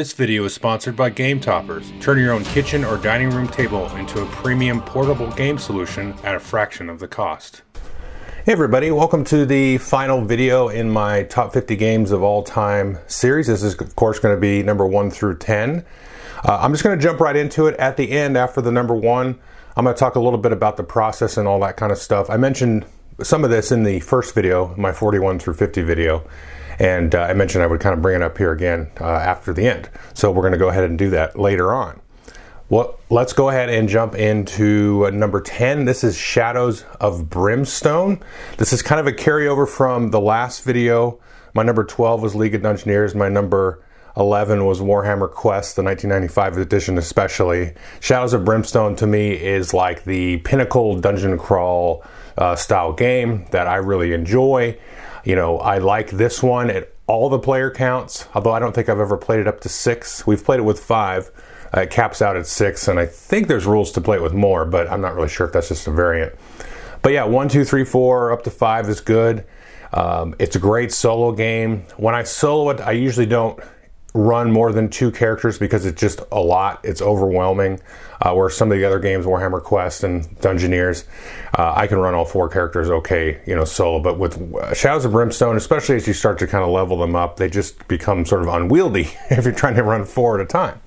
This video is sponsored by Game Toppers. Turn your own kitchen or dining room table into a premium portable game solution at a fraction of the cost. Hey everybody, welcome to the final video in my top 50 games of all time series. This is of course going to be number 1 through 10. Uh, I'm just going to jump right into it at the end after the number 1. I'm going to talk a little bit about the process and all that kind of stuff. I mentioned some of this in the first video, my 41 through 50 video. And uh, I mentioned I would kind of bring it up here again uh, after the end. So we're going to go ahead and do that later on. Well, let's go ahead and jump into uh, number 10. This is Shadows of Brimstone. This is kind of a carryover from the last video. My number 12 was League of Dungeoneers. My number 11 was Warhammer Quest, the 1995 edition, especially. Shadows of Brimstone to me is like the pinnacle dungeon crawl uh, style game that I really enjoy. You know, I like this one at all the player counts, although I don't think I've ever played it up to six. We've played it with five. Uh, it caps out at six, and I think there's rules to play it with more, but I'm not really sure if that's just a variant. But yeah, one, two, three, four, up to five is good. Um, it's a great solo game. When I solo it, I usually don't run more than two characters because it's just a lot. It's overwhelming. Uh, where some of the other games, Warhammer Quest and Dungeoneers, uh, I can run all four characters okay, you know, solo. But with Shadows of Brimstone, especially as you start to kind of level them up, they just become sort of unwieldy if you're trying to run four at a time.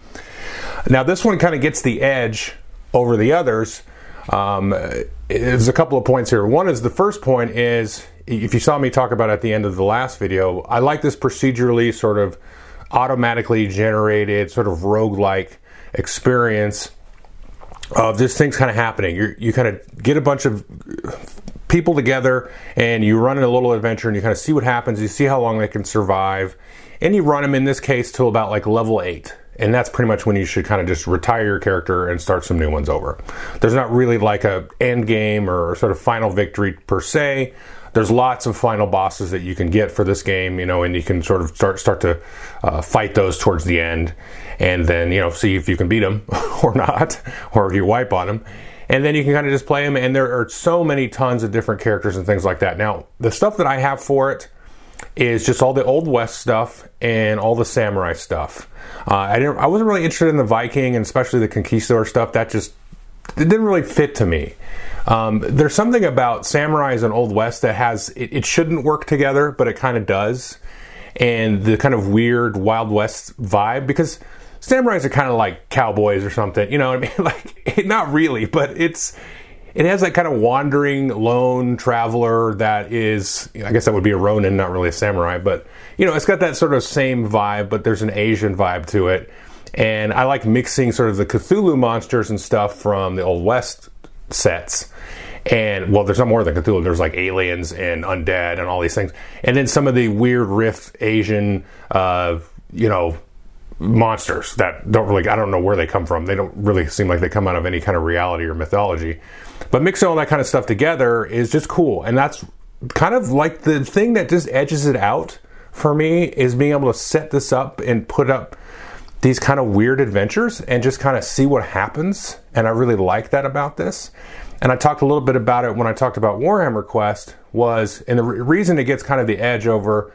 Now, this one kind of gets the edge over the others. Um, there's a couple of points here. One is the first point is if you saw me talk about at the end of the last video, I like this procedurally sort of automatically generated sort of rogue-like experience of just things kind of happening. you you kind of get a bunch of people together and you run in a little adventure and you kind of see what happens. You see how long they can survive, and you run them in this case till about like level eight. And that's pretty much when you should kind of just retire your character and start some new ones over. There's not really like a end game or sort of final victory per se there's lots of final bosses that you can get for this game, you know, and you can sort of start start to uh, fight those towards the end, and then you know see if you can beat them or not, or if you wipe on them. And then you can kind of just play them, and there are so many tons of different characters and things like that. Now, the stuff that I have for it is just all the old west stuff and all the samurai stuff. Uh, I didn't, I wasn't really interested in the Viking and especially the conquistador stuff. That just it didn't really fit to me. Um, there's something about samurais and old west that has it, it shouldn't work together, but it kind of does, and the kind of weird wild west vibe because samurais are kind of like cowboys or something. You know what I mean? Like not really, but it's it has that kind of wandering lone traveler that is i guess that would be a ronin not really a samurai but you know it's got that sort of same vibe but there's an asian vibe to it and I like mixing sort of the Cthulhu monsters and stuff from the Old West sets. And well, there's not more than Cthulhu. There's like aliens and undead and all these things. And then some of the weird riff Asian, uh, you know, monsters that don't really, I don't know where they come from. They don't really seem like they come out of any kind of reality or mythology. But mixing all that kind of stuff together is just cool. And that's kind of like the thing that just edges it out for me is being able to set this up and put up these kind of weird adventures and just kind of see what happens. And I really like that about this. And I talked a little bit about it when I talked about Warhammer Quest was, and the re- reason it gets kind of the edge over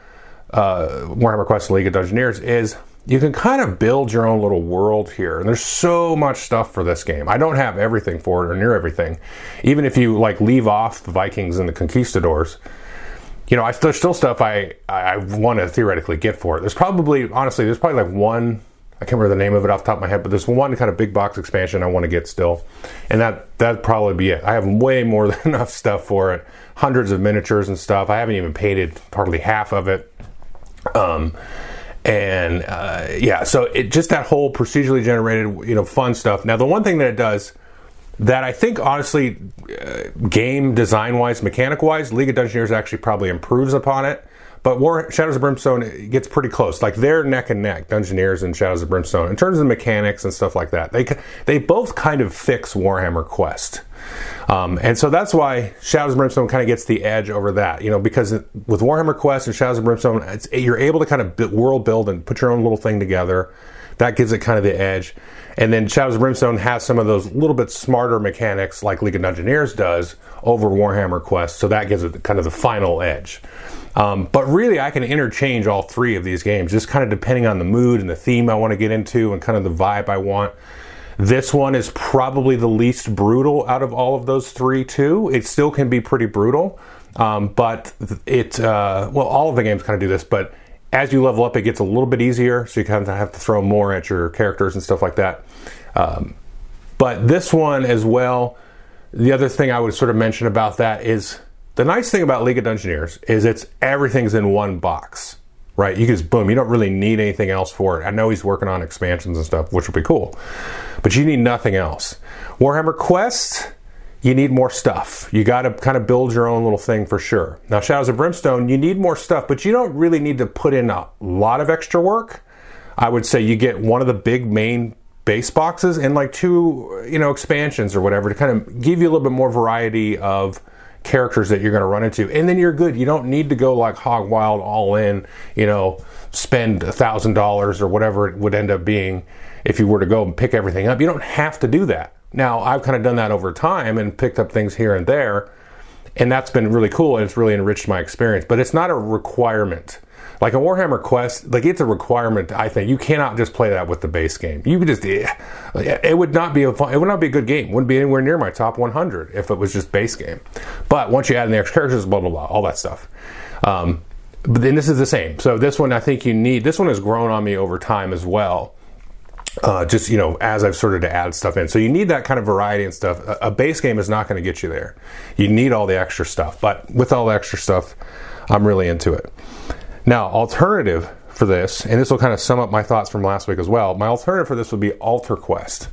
uh, Warhammer Quest League of Dungeoneers is you can kind of build your own little world here. And there's so much stuff for this game. I don't have everything for it or near everything. Even if you like leave off the Vikings and the Conquistadors, you know, I, there's still stuff I, I want to theoretically get for it. There's probably, honestly, there's probably like one I can't remember the name of it off the top of my head, but there's one kind of big box expansion I want to get still, and that that'd probably be it. I have way more than enough stuff for it, hundreds of miniatures and stuff. I haven't even painted hardly half of it. Um, and uh, yeah, so it just that whole procedurally generated, you know, fun stuff. Now, the one thing that it does that I think honestly, uh, game design wise, mechanic wise, League of Dungeoneers actually probably improves upon it but War Shadows of Brimstone gets pretty close. Like they're neck and neck, Dungeoneers and Shadows of Brimstone in terms of mechanics and stuff like that. They they both kind of fix Warhammer Quest. Um, and so that's why Shadows of Brimstone kind of gets the edge over that, you know, because with Warhammer Quest and Shadows of Brimstone, you're able to kind of world build and put your own little thing together. That gives it kind of the edge. And then Shadows of Brimstone has some of those little bit smarter mechanics like League of Dungeoneers does over Warhammer Quest, so that gives it kind of the final edge. Um, but really, I can interchange all three of these games, just kind of depending on the mood and the theme I want to get into and kind of the vibe I want. This one is probably the least brutal out of all of those three, too. It still can be pretty brutal, um, but it, uh, well, all of the games kind of do this, but as you level up, it gets a little bit easier, so you kind of have to throw more at your characters and stuff like that. Um, but this one as well, the other thing I would sort of mention about that is the nice thing about League of Dungeoneers is it's everything's in one box, right? You just boom, you don't really need anything else for it. I know he's working on expansions and stuff, which would be cool, but you need nothing else. Warhammer Quest, you need more stuff. You got to kind of build your own little thing for sure. Now, Shadows of Brimstone, you need more stuff, but you don't really need to put in a lot of extra work. I would say you get one of the big main base boxes and like two, you know, expansions or whatever to kind of give you a little bit more variety of characters that you're going to run into, and then you're good. You don't need to go like hog wild, all in. You know, spend a thousand dollars or whatever it would end up being if you were to go and pick everything up. You don't have to do that. Now, I've kind of done that over time and picked up things here and there, and that's been really cool and it's really enriched my experience. But it's not a requirement. Like a Warhammer Quest, like it's a requirement. I think you cannot just play that with the base game. You could just, it would not be a fun, it would not be a good game. Wouldn't be anywhere near my top 100 if it was just base game. But once you add in the extra characters, blah blah blah, all that stuff. Um, but then this is the same. So this one, I think you need. This one has grown on me over time as well. Uh, just you know, as I've started to add stuff in, so you need that kind of variety and stuff. A, a base game is not going to get you there. You need all the extra stuff, but with all the extra stuff, I'm really into it. Now, alternative for this, and this will kind of sum up my thoughts from last week as well. My alternative for this would be Altar Quest.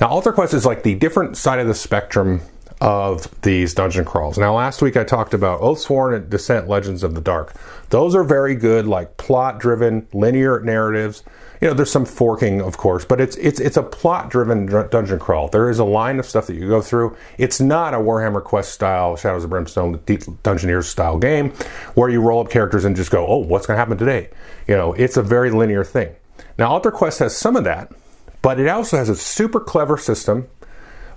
Now, Altar Quest is like the different side of the spectrum of these dungeon crawls. Now, last week I talked about Oathsworn and Descent Legends of the Dark. Those are very good, like plot driven, linear narratives you know, there's some forking, of course, but it's it's it's a plot-driven dungeon crawl. There is a line of stuff that you go through. It's not a Warhammer Quest style, Shadows of Brimstone, Deep Dungeoneers style game where you roll up characters and just go, "Oh, what's going to happen today?" You know, it's a very linear thing. Now, Altar Quest has some of that, but it also has a super clever system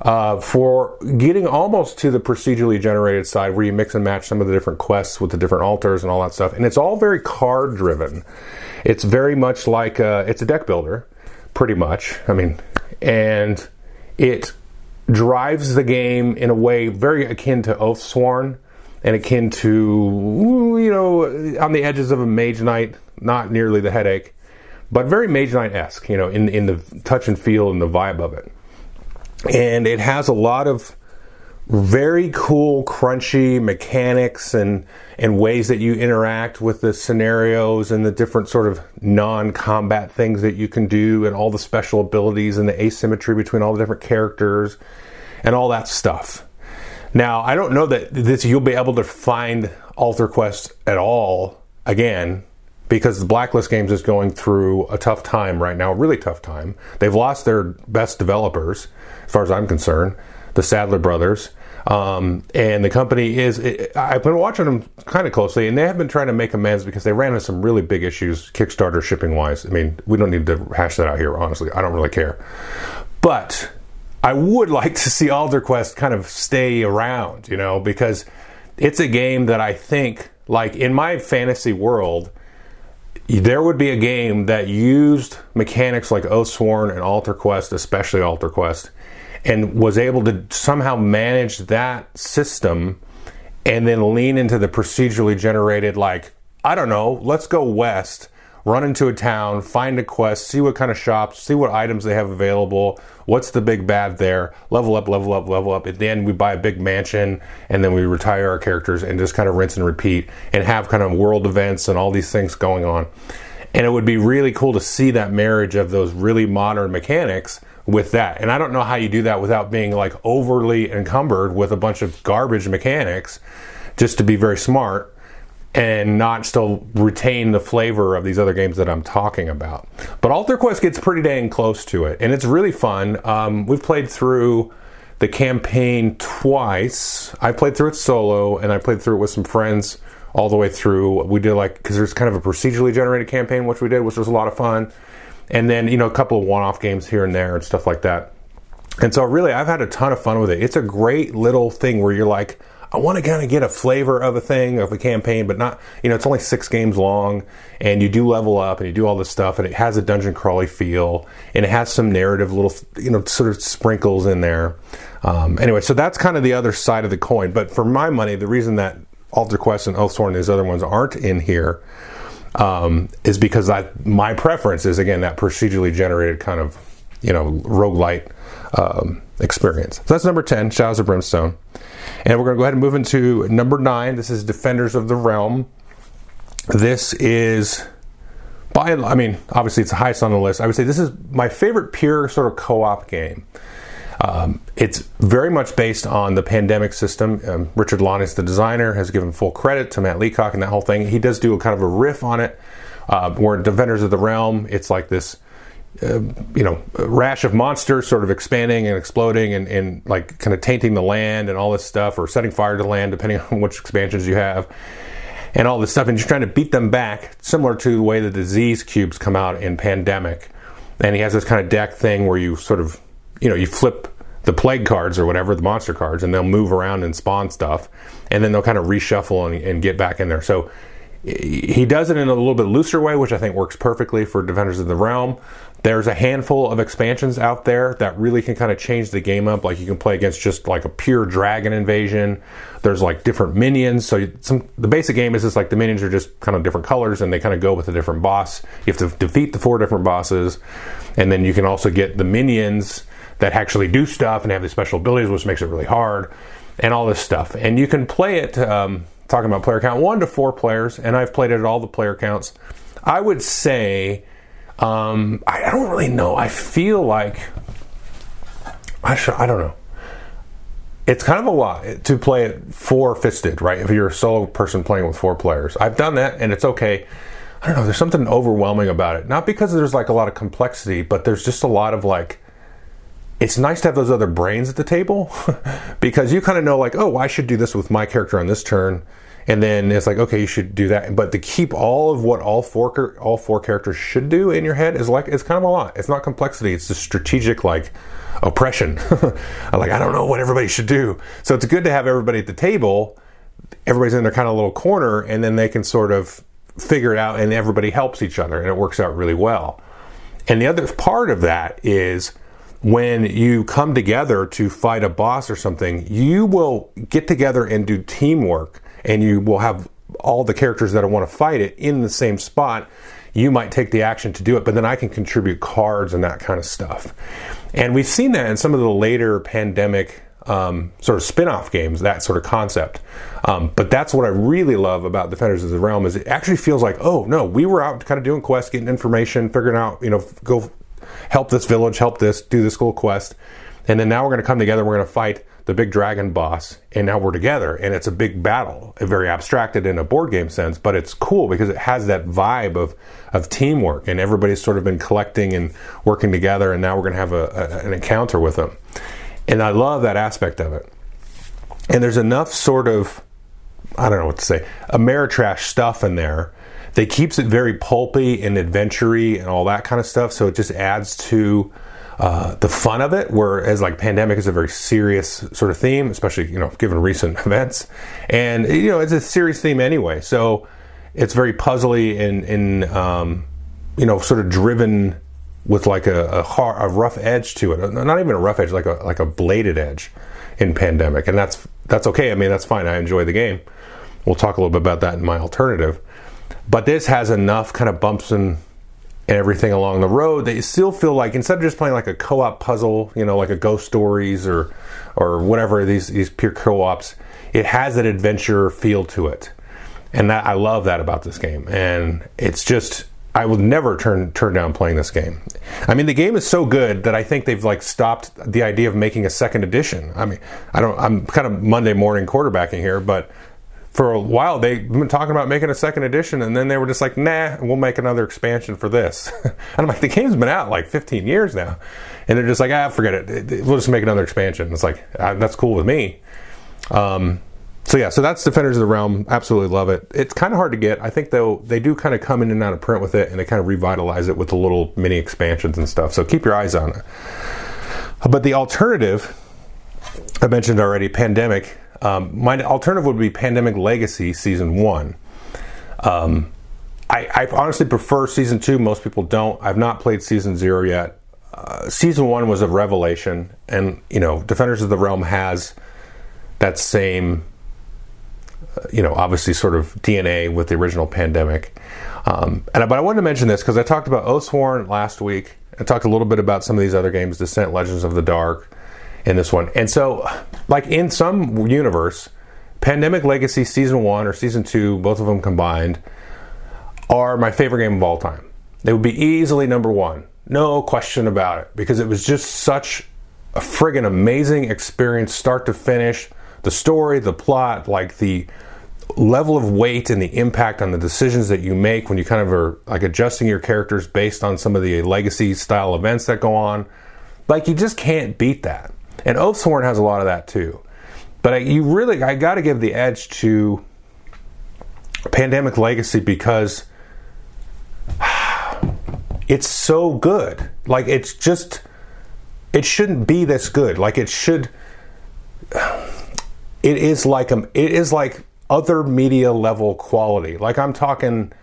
uh, for getting almost to the procedurally generated side where you mix and match some of the different quests with the different altars and all that stuff. And it's all very card driven. It's very much like a, it's a deck builder, pretty much. I mean, and it drives the game in a way very akin to Oathsworn and akin to you know on the edges of a Mage Knight, not nearly the headache, but very Mage Knight esque. You know, in in the touch and feel and the vibe of it, and it has a lot of very cool, crunchy mechanics and and ways that you interact with the scenarios and the different sort of non-combat things that you can do and all the special abilities and the asymmetry between all the different characters and all that stuff. Now, I don't know that this you'll be able to find Altar Quest at all again because the Blacklist Games is going through a tough time right now, a really tough time. They've lost their best developers, as far as I'm concerned, the Sadler brothers. Um, and the company is, it, I've been watching them kind of closely, and they have been trying to make amends because they ran into some really big issues, Kickstarter shipping wise. I mean, we don't need to hash that out here, honestly. I don't really care. But I would like to see Altar Quest kind of stay around, you know, because it's a game that I think, like in my fantasy world, there would be a game that used mechanics like Oathsworn and Altar Quest, especially Altar Quest, and was able to somehow manage that system and then lean into the procedurally generated like i don't know let's go west run into a town find a quest see what kind of shops see what items they have available what's the big bad there level up level up level up at the end we buy a big mansion and then we retire our characters and just kind of rinse and repeat and have kind of world events and all these things going on. And it would be really cool to see that marriage of those really modern mechanics with that. And I don't know how you do that without being like overly encumbered with a bunch of garbage mechanics just to be very smart and not still retain the flavor of these other games that I'm talking about. But Altar Quest gets pretty dang close to it, and it's really fun. Um, we've played through the campaign twice. I played through it solo, and I played through it with some friends all the way through. We did like because there's kind of a procedurally generated campaign, which we did, which was a lot of fun and then you know a couple of one-off games here and there and stuff like that. And so really, I've had a ton of fun with it. It's a great little thing where you're like, I want to kind of get a flavor of a thing of a campaign, but not you know it's only six games long, and you do level up and you do all this stuff, and it has a dungeon crawly feel, and it has some narrative little you know sort of sprinkles in there. Um, anyway, so that's kind of the other side of the coin. But for my money, the reason that Altar Quest and Oathsworn and these other ones aren't in here um, is because I, my preference is again that procedurally generated kind of you know roguelite um, experience. So that's number ten, Shadows of Brimstone, and we're going to go ahead and move into number nine. This is Defenders of the Realm. This is by I mean obviously it's the highest on the list. I would say this is my favorite pure sort of co-op game. Um, it's very much based on the pandemic system. Um, Richard Launius, the designer, has given full credit to Matt Leacock and that whole thing. He does do a kind of a riff on it. Uh, where Defenders of the Realm, it's like this, uh, you know, rash of monsters sort of expanding and exploding and, and like kind of tainting the land and all this stuff, or setting fire to land, depending on which expansions you have and all this stuff, and you're trying to beat them back, similar to the way the disease cubes come out in Pandemic. And he has this kind of deck thing where you sort of, you know, you flip the plague cards or whatever, the monster cards, and they'll move around and spawn stuff, and then they'll kind of reshuffle and, and get back in there. So he does it in a little bit looser way, which I think works perfectly for Defenders of the Realm. There's a handful of expansions out there that really can kind of change the game up. Like you can play against just like a pure dragon invasion. There's like different minions. So some the basic game is just like the minions are just kind of different colors and they kind of go with a different boss. You have to defeat the four different bosses, and then you can also get the minions that actually do stuff and have the special abilities, which makes it really hard, and all this stuff. And you can play it. Um, talking about player count, one to four players, and I've played it at all the player counts. I would say, um, I, I, don't really know. I feel like I should, I don't know. It's kind of a lot to play it four fisted, right? If you're a solo person playing with four players, I've done that, and it's okay. I don't know. There's something overwhelming about it. Not because there's like a lot of complexity, but there's just a lot of like it's nice to have those other brains at the table because you kind of know like oh i should do this with my character on this turn. And then it's like okay you should do that. But to keep all of what all four all four characters should do in your head is like it's kind of a lot. It's not complexity it's just strategic like oppression. Like i don't know what everybody should do. So it's good to have everybody at the table. Everybody's in their kind of little corner and then they can sort of figure it out and everybody helps each other and it works out really well. And the other part of that is when you come together to fight a boss or something, you will get together and do teamwork, and you will have all the characters that want to fight it in the same spot. You might take the action to do it, but then I can contribute cards and that kind of stuff. And we've seen that in some of the later pandemic um, sort of spin-off games, that sort of concept. Um, but that's what I really love about Defenders of the Realm is it actually feels like, oh no, we were out kind of doing quests, getting information, figuring out, you know, go help this village, help this, do this little quest. And then now we're going to come together, we're going to fight the big dragon boss, and now we're together. And it's a big battle, very abstracted in a board game sense, but it's cool because it has that vibe of, of teamwork, and everybody's sort of been collecting and working together, and now we're going to have a, a, an encounter with them. And I love that aspect of it. And there's enough sort of, I don't know what to say, Ameritrash stuff in there they keeps it very pulpy and adventury and all that kind of stuff. So it just adds to uh, the fun of it. Whereas like pandemic is a very serious sort of theme, especially you know given recent events, and you know it's a serious theme anyway. So it's very puzzly and, and um, you know sort of driven with like a, a, hard, a rough edge to it. Not even a rough edge, like a like a bladed edge in pandemic, and that's that's okay. I mean that's fine. I enjoy the game. We'll talk a little bit about that in my alternative. But this has enough kind of bumps and everything along the road that you still feel like instead of just playing like a co-op puzzle, you know, like a Ghost Stories or or whatever these these pure co-ops, it has an adventure feel to it, and that I love that about this game. And it's just I would never turn turn down playing this game. I mean, the game is so good that I think they've like stopped the idea of making a second edition. I mean, I don't. I'm kind of Monday morning quarterbacking here, but for a while they've been talking about making a second edition and then they were just like nah we'll make another expansion for this. And i'm like the game's been out like 15 years now. And they're just like ah forget it. We'll just make another expansion. It's like ah, that's cool with me. Um, so yeah so that's defenders of the realm. Absolutely love it. It's kind of hard to get. I think though they do kind of come in and out of print with it and they kind of revitalize it with the little mini expansions and stuff so keep your eyes on it. But the alternative i mentioned already pandemic Um, my alternative would be Pandemic Legacy Season 1. Um, I, I, honestly prefer Season 2. Most people don't. I've not played Season 0 yet. Uh, season 1 was a revelation, and, you know, Defenders of the Realm has that same, uh, you know, obviously sort of DNA with the original Pandemic. Um, and but I wanted to mention this because I talked about Oathsworn last week. I talked a little bit about some of these other games, Descent, Legends of the Dark, in this one. And so, like in some universe, Pandemic Legacy Season 1 or Season 2, both of them combined, are my favorite game of all time. They would be easily number one. No question about it. Because it was just such a friggin' amazing experience, start to finish. The story, the plot, like the level of weight and the impact on the decisions that you make when you kind of are like adjusting your characters based on some of the legacy style events that go on. Like you just can't beat that. And Oathsworn has a lot of that too. But I, you really, I got to give the edge to Pandemic Legacy because it's so good. Like it's just, it shouldn't be this good. Like it should. It is like a, it is like other media level quality. Like I'm talking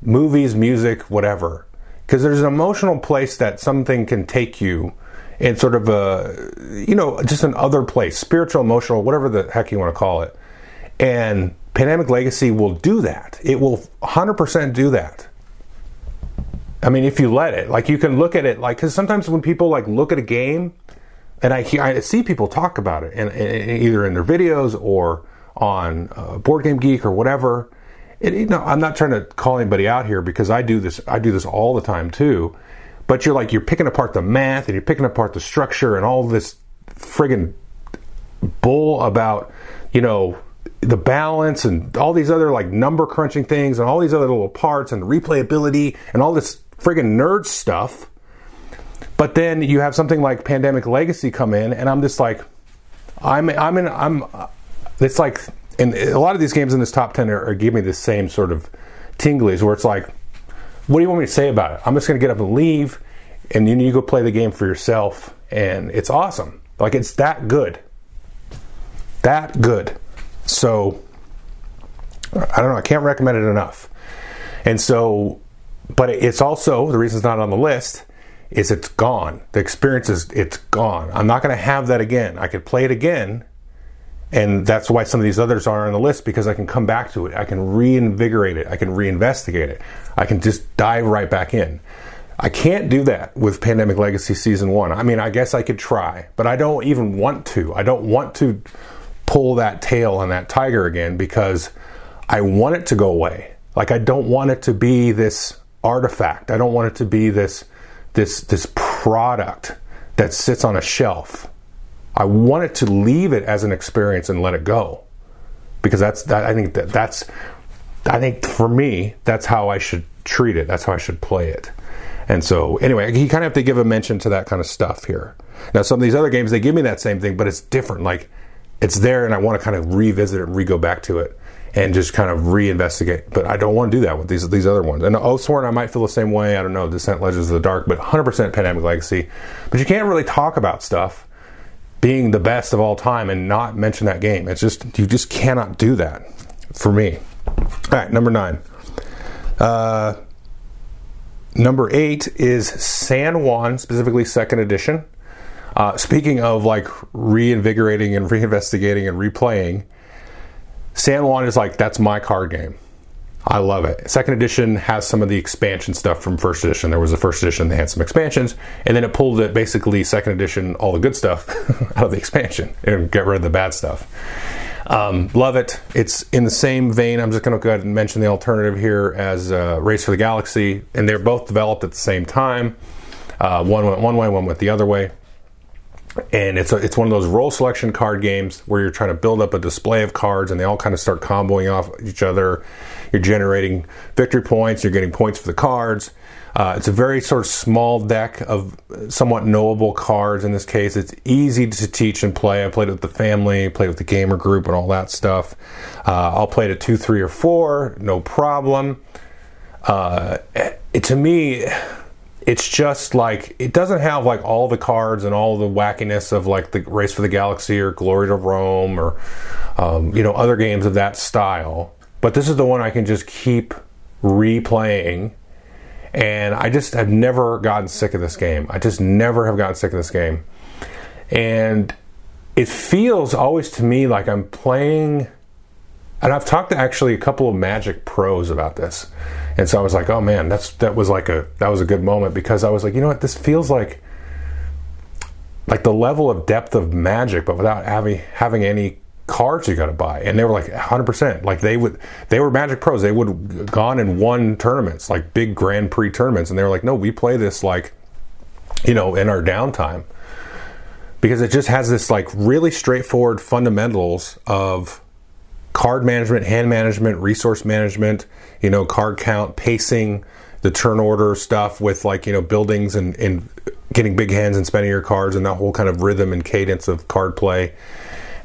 movies, music, whatever. Because there's an emotional place that something can take you in sort of a, you know, just an other place, spiritual, emotional, whatever the heck you want to call it. And Pandemic Legacy will do that. It will 100% do that. I mean, if you let it, like you can look at it, like, because sometimes when people like look at a game, and I, I see people talk about it, and, and either in their videos or on uh, Board Game Geek or whatever. It, you know, I'm not trying to call anybody out here because I do this. I do this all the time too. But you're like you're picking apart the math and you're picking apart the structure and all this friggin' bull about you know the balance and all these other like number crunching things and all these other little parts and replayability and all this friggin' nerd stuff. But then you have something like Pandemic Legacy come in, and I'm just like, I'm I'm in I'm it's like, and a lot of these games in this top 10 are, are giving me the same sort of tinglies where it's like, what do you want me to say about it? I'm just going to get up and leave, and you go play the game for yourself, and it's awesome. Like, it's that good. That good. So, I don't know, I can't recommend it enough. And so, but it's also, the reason it's not on the list is it's gone. The experience is, it's gone. I'm not going to have that again. I could play it again and that's why some of these others are on the list because I can come back to it. I can reinvigorate it. I can reinvestigate it. I can just dive right back in. I can't do that with Pandemic Legacy Season 1. I mean, I guess I could try, but I don't even want to. I don't want to pull that tail on that tiger again because I want it to go away. Like I don't want it to be this artifact. I don't want it to be this this this product that sits on a shelf I wanted to leave it as an experience and let it go because that's that. I think that that's I think for me that's how I should treat it. That's how I should play it. And so anyway, you kind of have to give a mention to that kind of stuff here. Now some of these other games they give me that same thing, but it's different. Like it's there, and I want to kind of revisit it and re-go back to it and just kind of reinvestigate. But I don't want to do that with these these other ones. And Oathsworn, I might feel the same way. I don't know, Descent Legends of the Dark, but 100% Pandemic Legacy. But you can't really talk about stuff being the best of all time and not mention that game. It's just you just cannot do that for me. All right, number nine. Uh, number eight is San Juan, specifically second edition. Uh, speaking of like reinvigorating and reinvestigating and replaying, San Juan is like that's my card game. I love it. Second edition has some of the expansion stuff from first edition. There was a first edition that had some expansions, and then it pulled it basically second edition all the good stuff out of the expansion and get rid of the bad stuff. Um, love it. It's in the same vein. I'm just going to go ahead and mention the alternative here as uh, Race for the Galaxy, and they're both developed at the same time. Uh, one went one way, one went the other way and it's a, it's one of those role selection card games where you're trying to build up a display of cards and they all kind of start comboing off each other you're generating victory points. You're getting points for the cards. Uh, it's a very sort of small deck of somewhat knowable cards in this case. It's easy to teach and play. I played it with the family played with the gamer group and all that stuff. Uh, i'll play it at two three or four no problem. Uh, it, to me it's just like it doesn't have like all the cards and all the wackiness of like the Race for the Galaxy or Glory to Rome or um, you know other games of that style. But this is the one I can just keep replaying, and I just have never gotten sick of this game. I just never have gotten sick of this game, and it feels always to me like I'm playing. And I've talked to actually a couple of Magic pros about this and so I was like, oh man, that's that was like a that was a good moment because I was like, you know what, this feels like like the level of depth of magic, but without having having any cards you got to buy. And they were like 100%. Like they would, they were Magic pros. They would gone and won tournaments, like big Grand Prix tournaments. And they were like, no, we play this like, you know, in our downtime because it just has this like really straightforward fundamentals of card management, hand management, resource management, you know, card count, pacing, the turn order stuff with like, you know, buildings and, and getting big hands and spending your cards and that whole kind of rhythm and cadence of card play.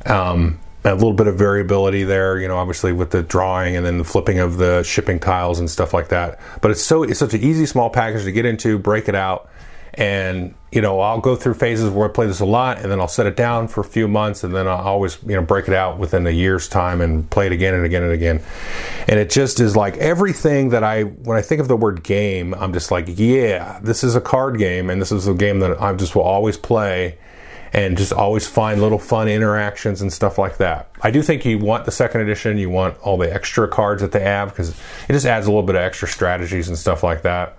Um, a little bit of variability there, you know, obviously with the drawing and then the flipping of the shipping tiles and stuff like that. But it's so it's such an easy small package to get into, break it out, and you know I'll go through phases where I play this a lot, and then I'll set it down for a few months, and then I'll always you know break it out within a year's time and play it again and again and again. And it just is like everything that I when I think of the word game, I'm just like, yeah, this is a card game, and this is a game that I just will always play. And just always find little fun interactions and stuff like that. I do think you want the second edition. You want all the extra cards that they have because it just adds a little bit of extra strategies and stuff like that.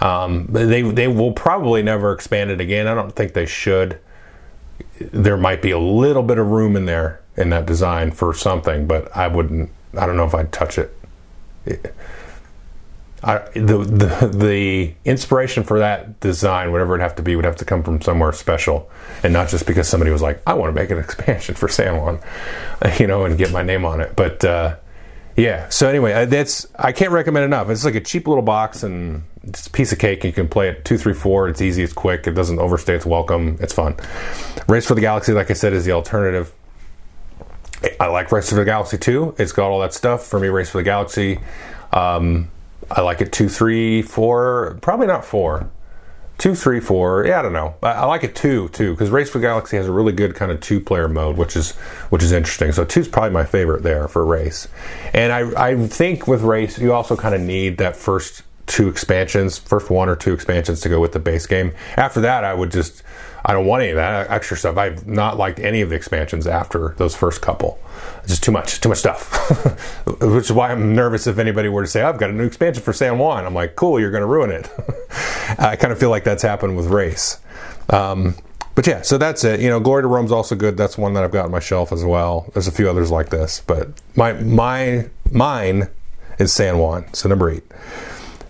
Um, they they will probably never expand it again. I don't think they should. There might be a little bit of room in there in that design for something, but I wouldn't. I don't know if I'd touch it. I, the, the the inspiration for that design, whatever it have to be, would have to come from somewhere special, and not just because somebody was like, "I want to make an expansion for San Juan," you know, and get my name on it. But uh, yeah. So anyway, uh, that's I can't recommend enough. It's like a cheap little box and it's a piece of cake. You can play it two, three, four. It's easy. It's quick. It doesn't overstay its welcome. It's fun. Race for the Galaxy, like I said, is the alternative. I like Race for the Galaxy too. It's got all that stuff. For me, Race for the Galaxy, um, I like it two, three, four. Probably not four two, three, four. Yeah, I don't know. I, I like it two too because Race for Galaxy has a really good kind of two player mode, which is which is interesting. So two's probably my favorite there for race. And I I think with race you also kind of need that first two expansions, first one or two expansions to go with the base game. After that, I would just I don't want any of that extra stuff. I've not liked any of the expansions after those first couple. It's just too much, too much stuff. Which is why I'm nervous if anybody were to say, I've got a new expansion for San Juan. I'm like, cool, you're going to ruin it. I kind of feel like that's happened with Race. Um, but yeah, so that's it. You know, Glory to Rome's also good. That's one that I've got on my shelf as well. There's a few others like this, but my my mine is San Juan. So number eight.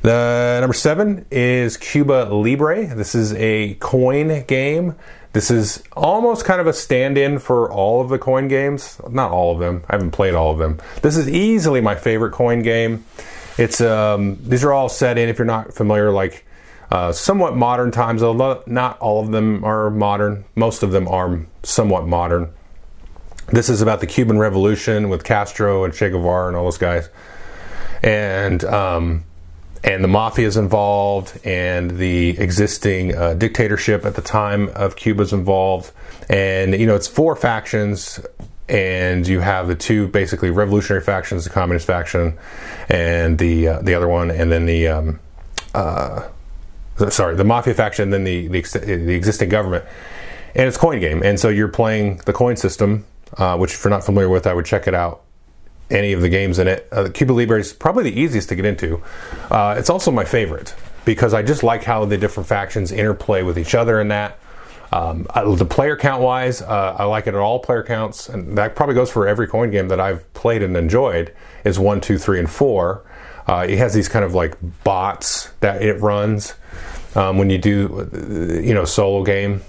The number seven is Cuba Libre. This is a coin game. This is almost kind of a stand-in for all of the coin games. Not all of them. I haven't played all of them. This is easily my favorite coin game. It's um, these are all set in. If you're not familiar, like uh, somewhat modern times. Although not all of them are modern. Most of them are somewhat modern. This is about the Cuban Revolution with Castro and Che Guevara and all those guys. And um, and the mafia is involved, and the existing uh, dictatorship at the time of Cuba is involved, and you know it's four factions, and you have the two basically revolutionary factions, the communist faction, and the uh, the other one, and then the um, uh, sorry, the mafia faction, and then the, the the existing government, and it's coin game, and so you're playing the coin system, uh, which if you're not familiar with, I would check it out any of the games in it. Uh, Cuba Libre is probably the easiest to get into. Uh, it's also my favorite because I just like how the different factions interplay with each other in that. Um, the player count wise, uh, I like it at all player counts, and that probably goes for every coin game that I've played and enjoyed. Is one, two, three, and four. Uh, it has these kind of like bots that it runs um, when you do, uh, you know, solo game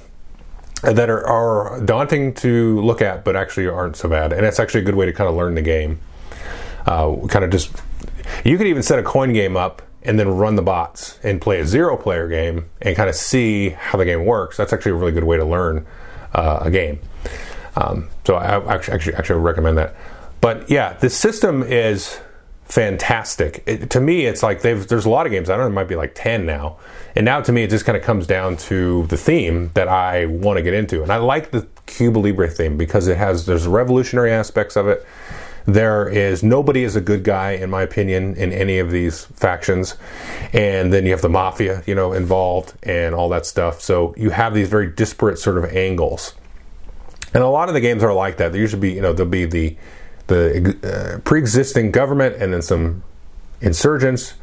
that are, are, daunting to look at, but actually aren't so bad. And it's actually a good way to kind of learn the game uh, kind of just you could even set a coin game up and then run the bots and play a zero player game and kind of see how the game works. That's actually a really good way to learn uh, a game. Um, so I actually, actually actually recommend that. But yeah, the system is fantastic. It, to me, it's like there's a lot of games. I don't know, it might be like ten now, and now to me, it just kind of comes down to the theme that I want to get into, and I like the Cuba Libre theme because it has there's revolutionary aspects of it. There is nobody is a good guy in my opinion in any of these factions, and then you have the mafia, you know, involved and all that stuff. So you have these very disparate sort of angles, and a lot of the games are like that. There usually be you know there'll be the the uh, pre-existing government and then some insurgents.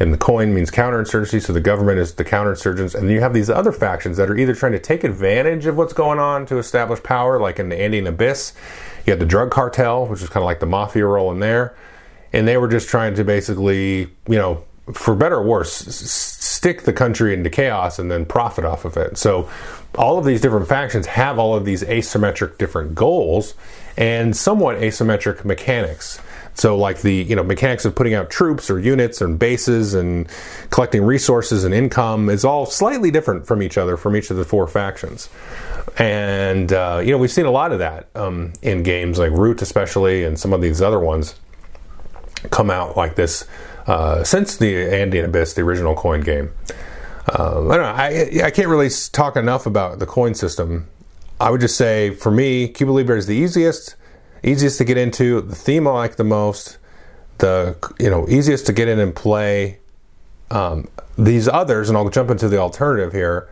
And the coin means counterinsurgency. So the government is the counterinsurgents. And then you have these other factions that are either trying to take advantage of what's going on to establish power like in the andean abyss you had the drug cartel which is kind of like the mafia role in there and they were just trying to basically you know for better or worse s- stick the country into chaos and then profit off of it so all of these different factions have all of these asymmetric different goals and somewhat asymmetric mechanics. So, like the you know mechanics of putting out troops or units and bases and collecting resources and income is all slightly different from each other from each of the four factions. And uh, you know we've seen a lot of that um, in games like Root, especially, and some of these other ones come out like this uh, since the Andean Abyss, the original coin game. Uh, I don't know. I, I can't really talk enough about the coin system I would just say for me, Cuba Libre is the easiest, easiest to get into. The theme I like the most. The you know easiest to get in and play. Um, these others, and I'll jump into the alternative here,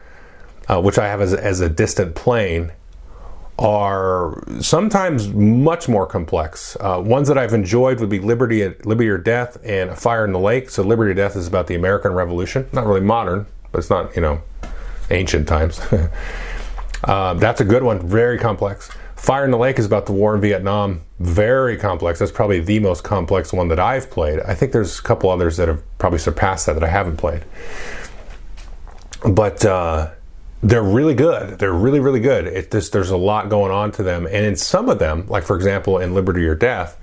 uh, which I have as, as a distant plain, are sometimes much more complex. Uh, ones that I've enjoyed would be Liberty, Liberty or Death, and A Fire in the Lake. So Liberty or Death is about the American Revolution, not really modern, but it's not you know ancient times. Uh, that's a good one. Very complex. Fire in the Lake is about the war in Vietnam. Very complex. That's probably the most complex one that I've played. I think there's a couple others that have probably surpassed that that I haven't played. But uh, they're really good. They're really, really good. It just, there's a lot going on to them. And in some of them, like for example in Liberty or Death,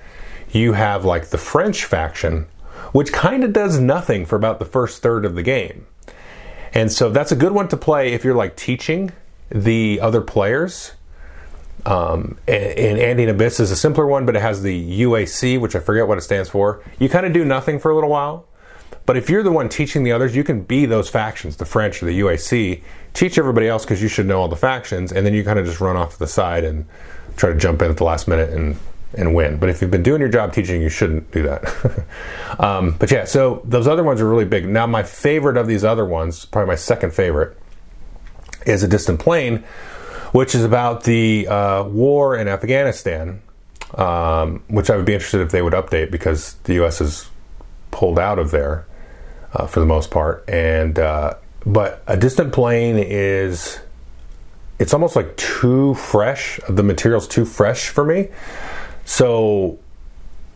you have like the French faction, which kind of does nothing for about the first third of the game. And so that's a good one to play if you're like teaching the other players. Um, and, Andean Abyss is a simpler one, but it has the UAC, which I forget what it stands for. You kind of do nothing for a little while. But if you're the one teaching the others, you can be those factions, the French or the UAC. Teach everybody else because you should know all the factions, and then you kind of just run off to the side and try to jump in at the last minute and and win. But if you've been doing your job teaching, you shouldn't do that. um, but yeah, so those other ones are really big. Now, my favorite of these other ones, probably my second favorite, is A Distant Plain, which is about the uh, war in Afghanistan, um, which I would be interested if they would update because the U.S. has pulled out of there uh, for the most part. And uh, but A Distant Plain is it's almost like too fresh. The material's too fresh for me. So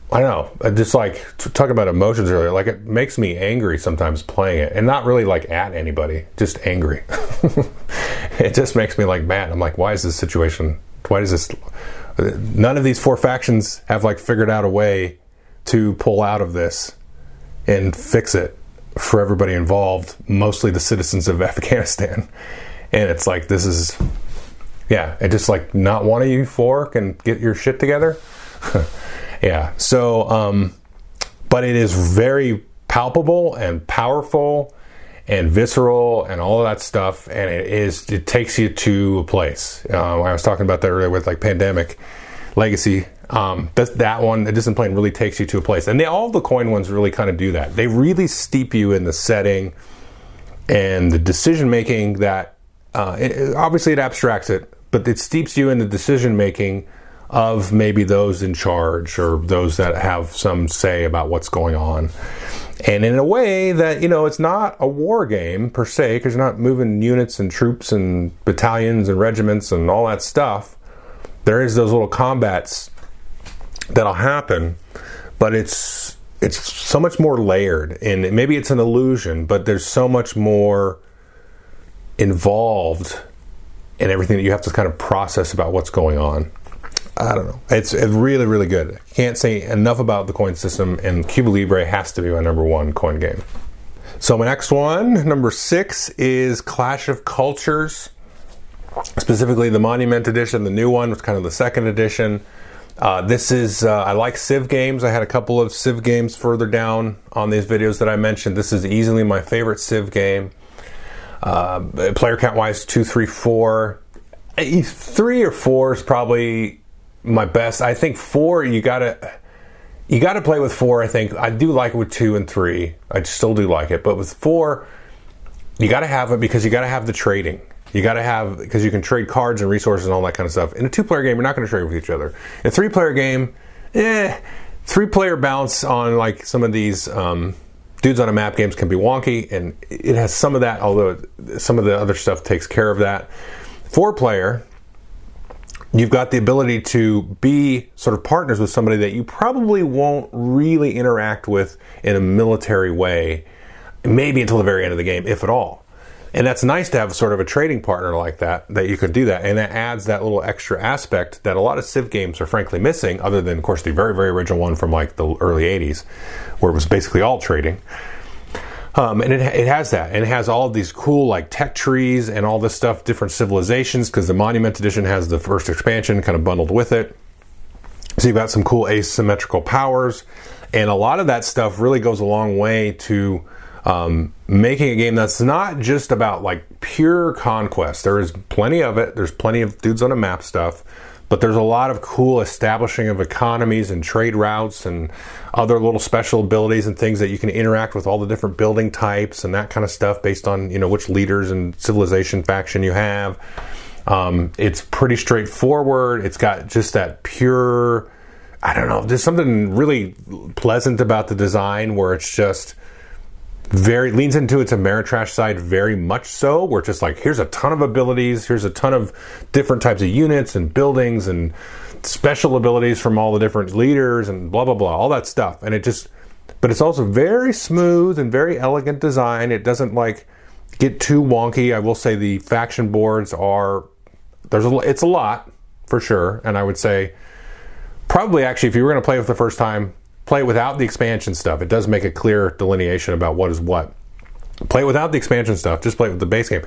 I don't know. Just like talking about emotions earlier, like it makes me angry sometimes playing it, and not really like at anybody, just angry. it just makes me like mad. I'm like, why is this situation? Why does this? None of these four factions have like figured out a way to pull out of this and fix it for everybody involved, mostly the citizens of Afghanistan. And it's like this is, yeah, it just like not one of you four can get your shit together. Yeah. So, um, but it is very palpable and powerful and visceral and all of that stuff. And it is, it takes you to a place. Uh, I was talking about that earlier with like Pandemic Legacy. Um, that, that one, the distant plain really takes you to a place. And they, all the coin ones really kind of do that. They really steep you in the setting and the decision making that, uh, it, obviously it abstracts it, but it steeps you in the decision making of maybe those in charge or those that have some say about what's going on. And in a way that, you know, it's not a war game per se, because you're not moving units and troops and battalions and regiments and all that stuff. There is those little combats that'll happen, but it's it's so much more layered and maybe it's an illusion, but there's so much more involved in everything that you have to kind of process about what's going on. I don't know. It's, it's really, really good. Can't say enough about the coin system, and Cuba Libre has to be my number one coin game. So my next one, number six, is Clash of Cultures. Specifically, the Monument Edition, the new one, was kind of the second edition. Uh, this is, uh, I like Civ games. I had a couple of Civ games further down on these videos that I mentioned. This is easily my favorite Civ game. Uh, player count wise, two, three, four. Three or four is probably my best. I think four, you gotta, you gotta play with four. I think I do like it with two and three. I still do like it, but with four, you gotta have it because you gotta have the trading. You got to have because you can trade cards and resources and all that kind of stuff. In a two-player game, you're not going to trade with each other. In a three-player game, eh, three-player balance on like some of these um, dudes on a map games can be wonky, and it has some of that. Although some of the other stuff takes care of that. Four-player, you've got the ability to be sort of partners with somebody that you probably won't really interact with in a military way, maybe until the very end of the game, if at all. And that's nice to have sort of a trading partner like that, that you can do that. And that adds that little extra aspect that a lot of Civ games are frankly missing, other than, of course, the very, very original one from like the early 80s, where it was basically all trading. Um, and it, it has that. And it has all these cool like tech trees and all this stuff, different civilizations, because the Monument Edition has the first expansion kind of bundled with it. So you've got some cool asymmetrical powers. And a lot of that stuff really goes a long way to um, making a game that's not just about like pure conquest. There is plenty of it. There's plenty of dudes on a map stuff, but there's a lot of cool establishing of economies and trade routes and other little special abilities and things that you can interact with all the different building types and that kind of stuff based on you know which leaders and civilization faction you have. Um, it's pretty straightforward. It's got just that pure. I don't know. There's something really pleasant about the design where it's just very leans into its Ameritrash side very much so. We're just like, here's a ton of abilities, here's a ton of different types of units and buildings and special abilities from all the different leaders and blah blah blah, all that stuff. And it just but it's also very smooth and very elegant design. It doesn't like get too wonky. I will say the faction boards are there's a it's a lot for sure, and I would say probably actually if you were going to play with the first time, play it without the expansion stuff. It does make a clear delineation about what is what. Play it without the expansion stuff. Just play it with the base game,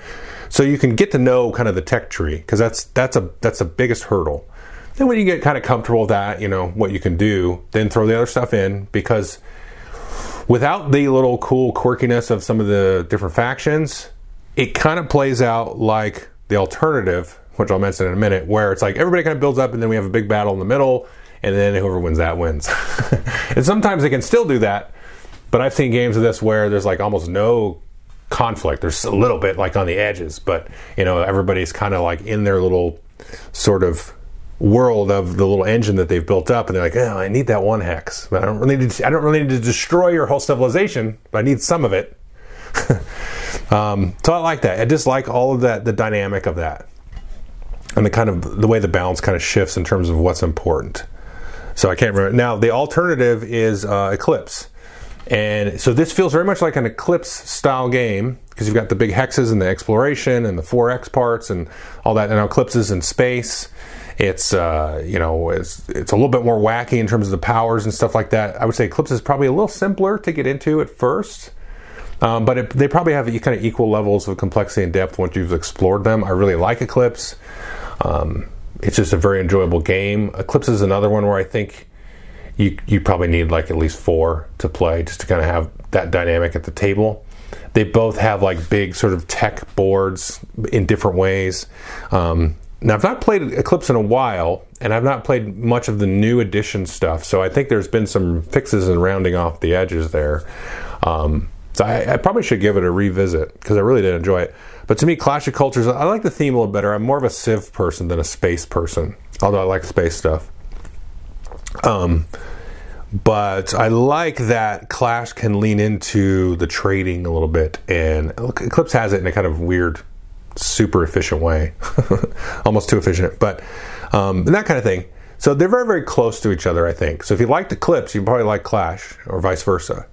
so you can get to know kind of the tech tree because that's that's a that's the biggest hurdle. Then when you get kind of comfortable with that, you know what you can do. Then throw the other stuff in because without the little cool quirkiness of some of the different factions, it kind of plays out like the alternative, which I'll mention in a minute, where it's like everybody kind of builds up and then we have a big battle in the middle and then whoever wins that wins. and sometimes they can still do that, but I've seen games of this where there's like almost no conflict. There's a little bit like on the edges, but you know everybody's kind of like in their little sort of world of the little engine that they've built up, and they're like, "Oh, I need that one hex, but I don't really need to, I don't really need to destroy your whole civilization, but I need some of it." um, so I like that. I just like all of that, the dynamic of that, and the kind of the way the balance kind of shifts in terms of what's important. So I can't remember. Now, the alternative is uh, Eclipse. And so this feels very much like an Eclipse style game because you've got the big hexes and the exploration and the 4X parts and all that. And now Eclipse is in space. It's uh, you know it's it's a little bit more wacky in terms of the powers and stuff like that. I would say Eclipse is probably a little simpler to get into at first, um, but it, they probably have kind of equal levels of complexity and depth once you've explored them. I really like Eclipse. Um, it's just a very enjoyable game. Eclipse is another one where I think you you probably need like at least four to play just to kind of have that dynamic at the table. They both have like big sort of tech boards in different ways. Um, now I've not played Eclipse in a while, and I've not played much of the new edition stuff. So I think there's been some fixes and rounding off the edges there. Um, so I, I, probably should give it a revisit because I really did enjoy it. But to me, Clash of Cultures, I like the theme a little better. I'm more of a Civ person than a space person, although I like space stuff. Um, but I like that Clash can lean into the trading a little bit, and Eclipse has it in a kind of weird, super efficient way, almost too efficient, but um, that kind of thing. So they're very, very close to each other, I think. So if you liked Eclipse, you probably like Clash, or vice versa.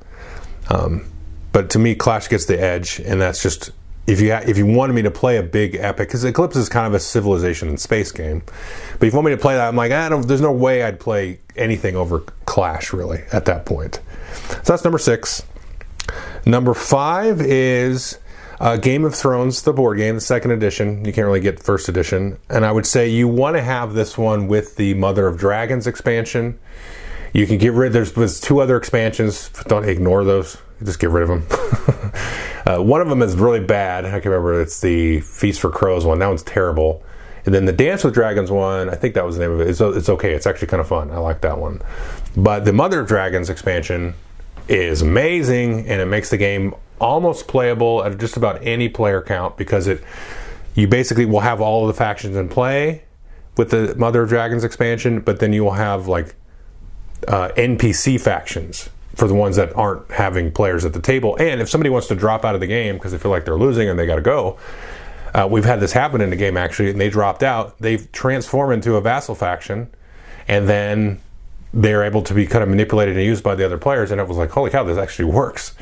Um, but to me, Clash gets the edge, and that's just if you ha- if you wanted me to play a big epic, because Eclipse is kind of a civilization and space game, but if you want me to play that, I'm like, I don't. There's no way I'd play anything over Clash really at that point. So that's number six. Number five is uh, Game of Thrones, the board game, the second edition. You can't really get first edition. And I would say you want to have this one with the Mother of Dragons expansion. You can get rid. Of there's, there's two other expansions. Don't ignore those. Just get rid of them. uh, one of them is really bad. I can remember it's the Feast for Crows one. That one's terrible. And then the Dance with Dragons one, I think that was the name of it. It's, it's okay. It's actually kind of fun. I like that one. But the Mother of Dragons expansion is amazing, and it makes the game almost playable at just about any player count because it you basically will have all of the factions in play with the Mother of Dragons expansion, but then you will have like uh, NPC factions for the ones that aren't having players at the table. And if somebody wants to drop out of the game because they feel like they're losing and they got to go, uh, we've had this happen in the game actually, and they dropped out. They've transformed into a vassal faction, and then they're able to be kind of manipulated and used by the other players. And it was like, holy cow, this actually works.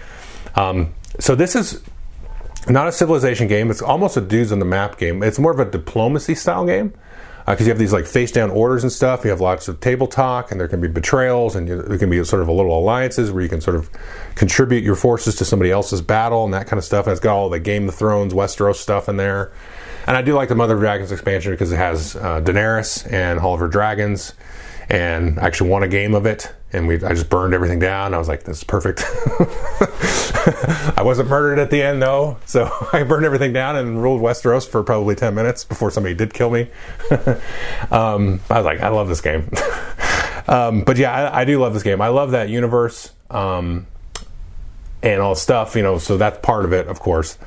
Um, so this is not a civilization game. It's almost a dudes on the map game. It's more of a diplomacy style game because uh, you have these like face down orders and stuff. You have lots of table talk, and there can be betrayals, and you, there can be sort of a little alliances where you can sort of contribute your forces to somebody else's battle and that kind of stuff. And it's got all the Game of Thrones, Westeros stuff in there. And I do like the Mother of Dragons expansion because it has uh, Daenerys and Hall of Her Dragons, and I actually won a game of it and we I just burned everything down. I was like, this is perfect. I wasn't murdered at the end though, so I burned everything down and ruled Westeros for probably ten minutes before somebody did kill me. um, I was like, I love this game. um, but yeah, I, I, do love this game. I love that universe um, and all stuff. You know, so that's part of it, of course.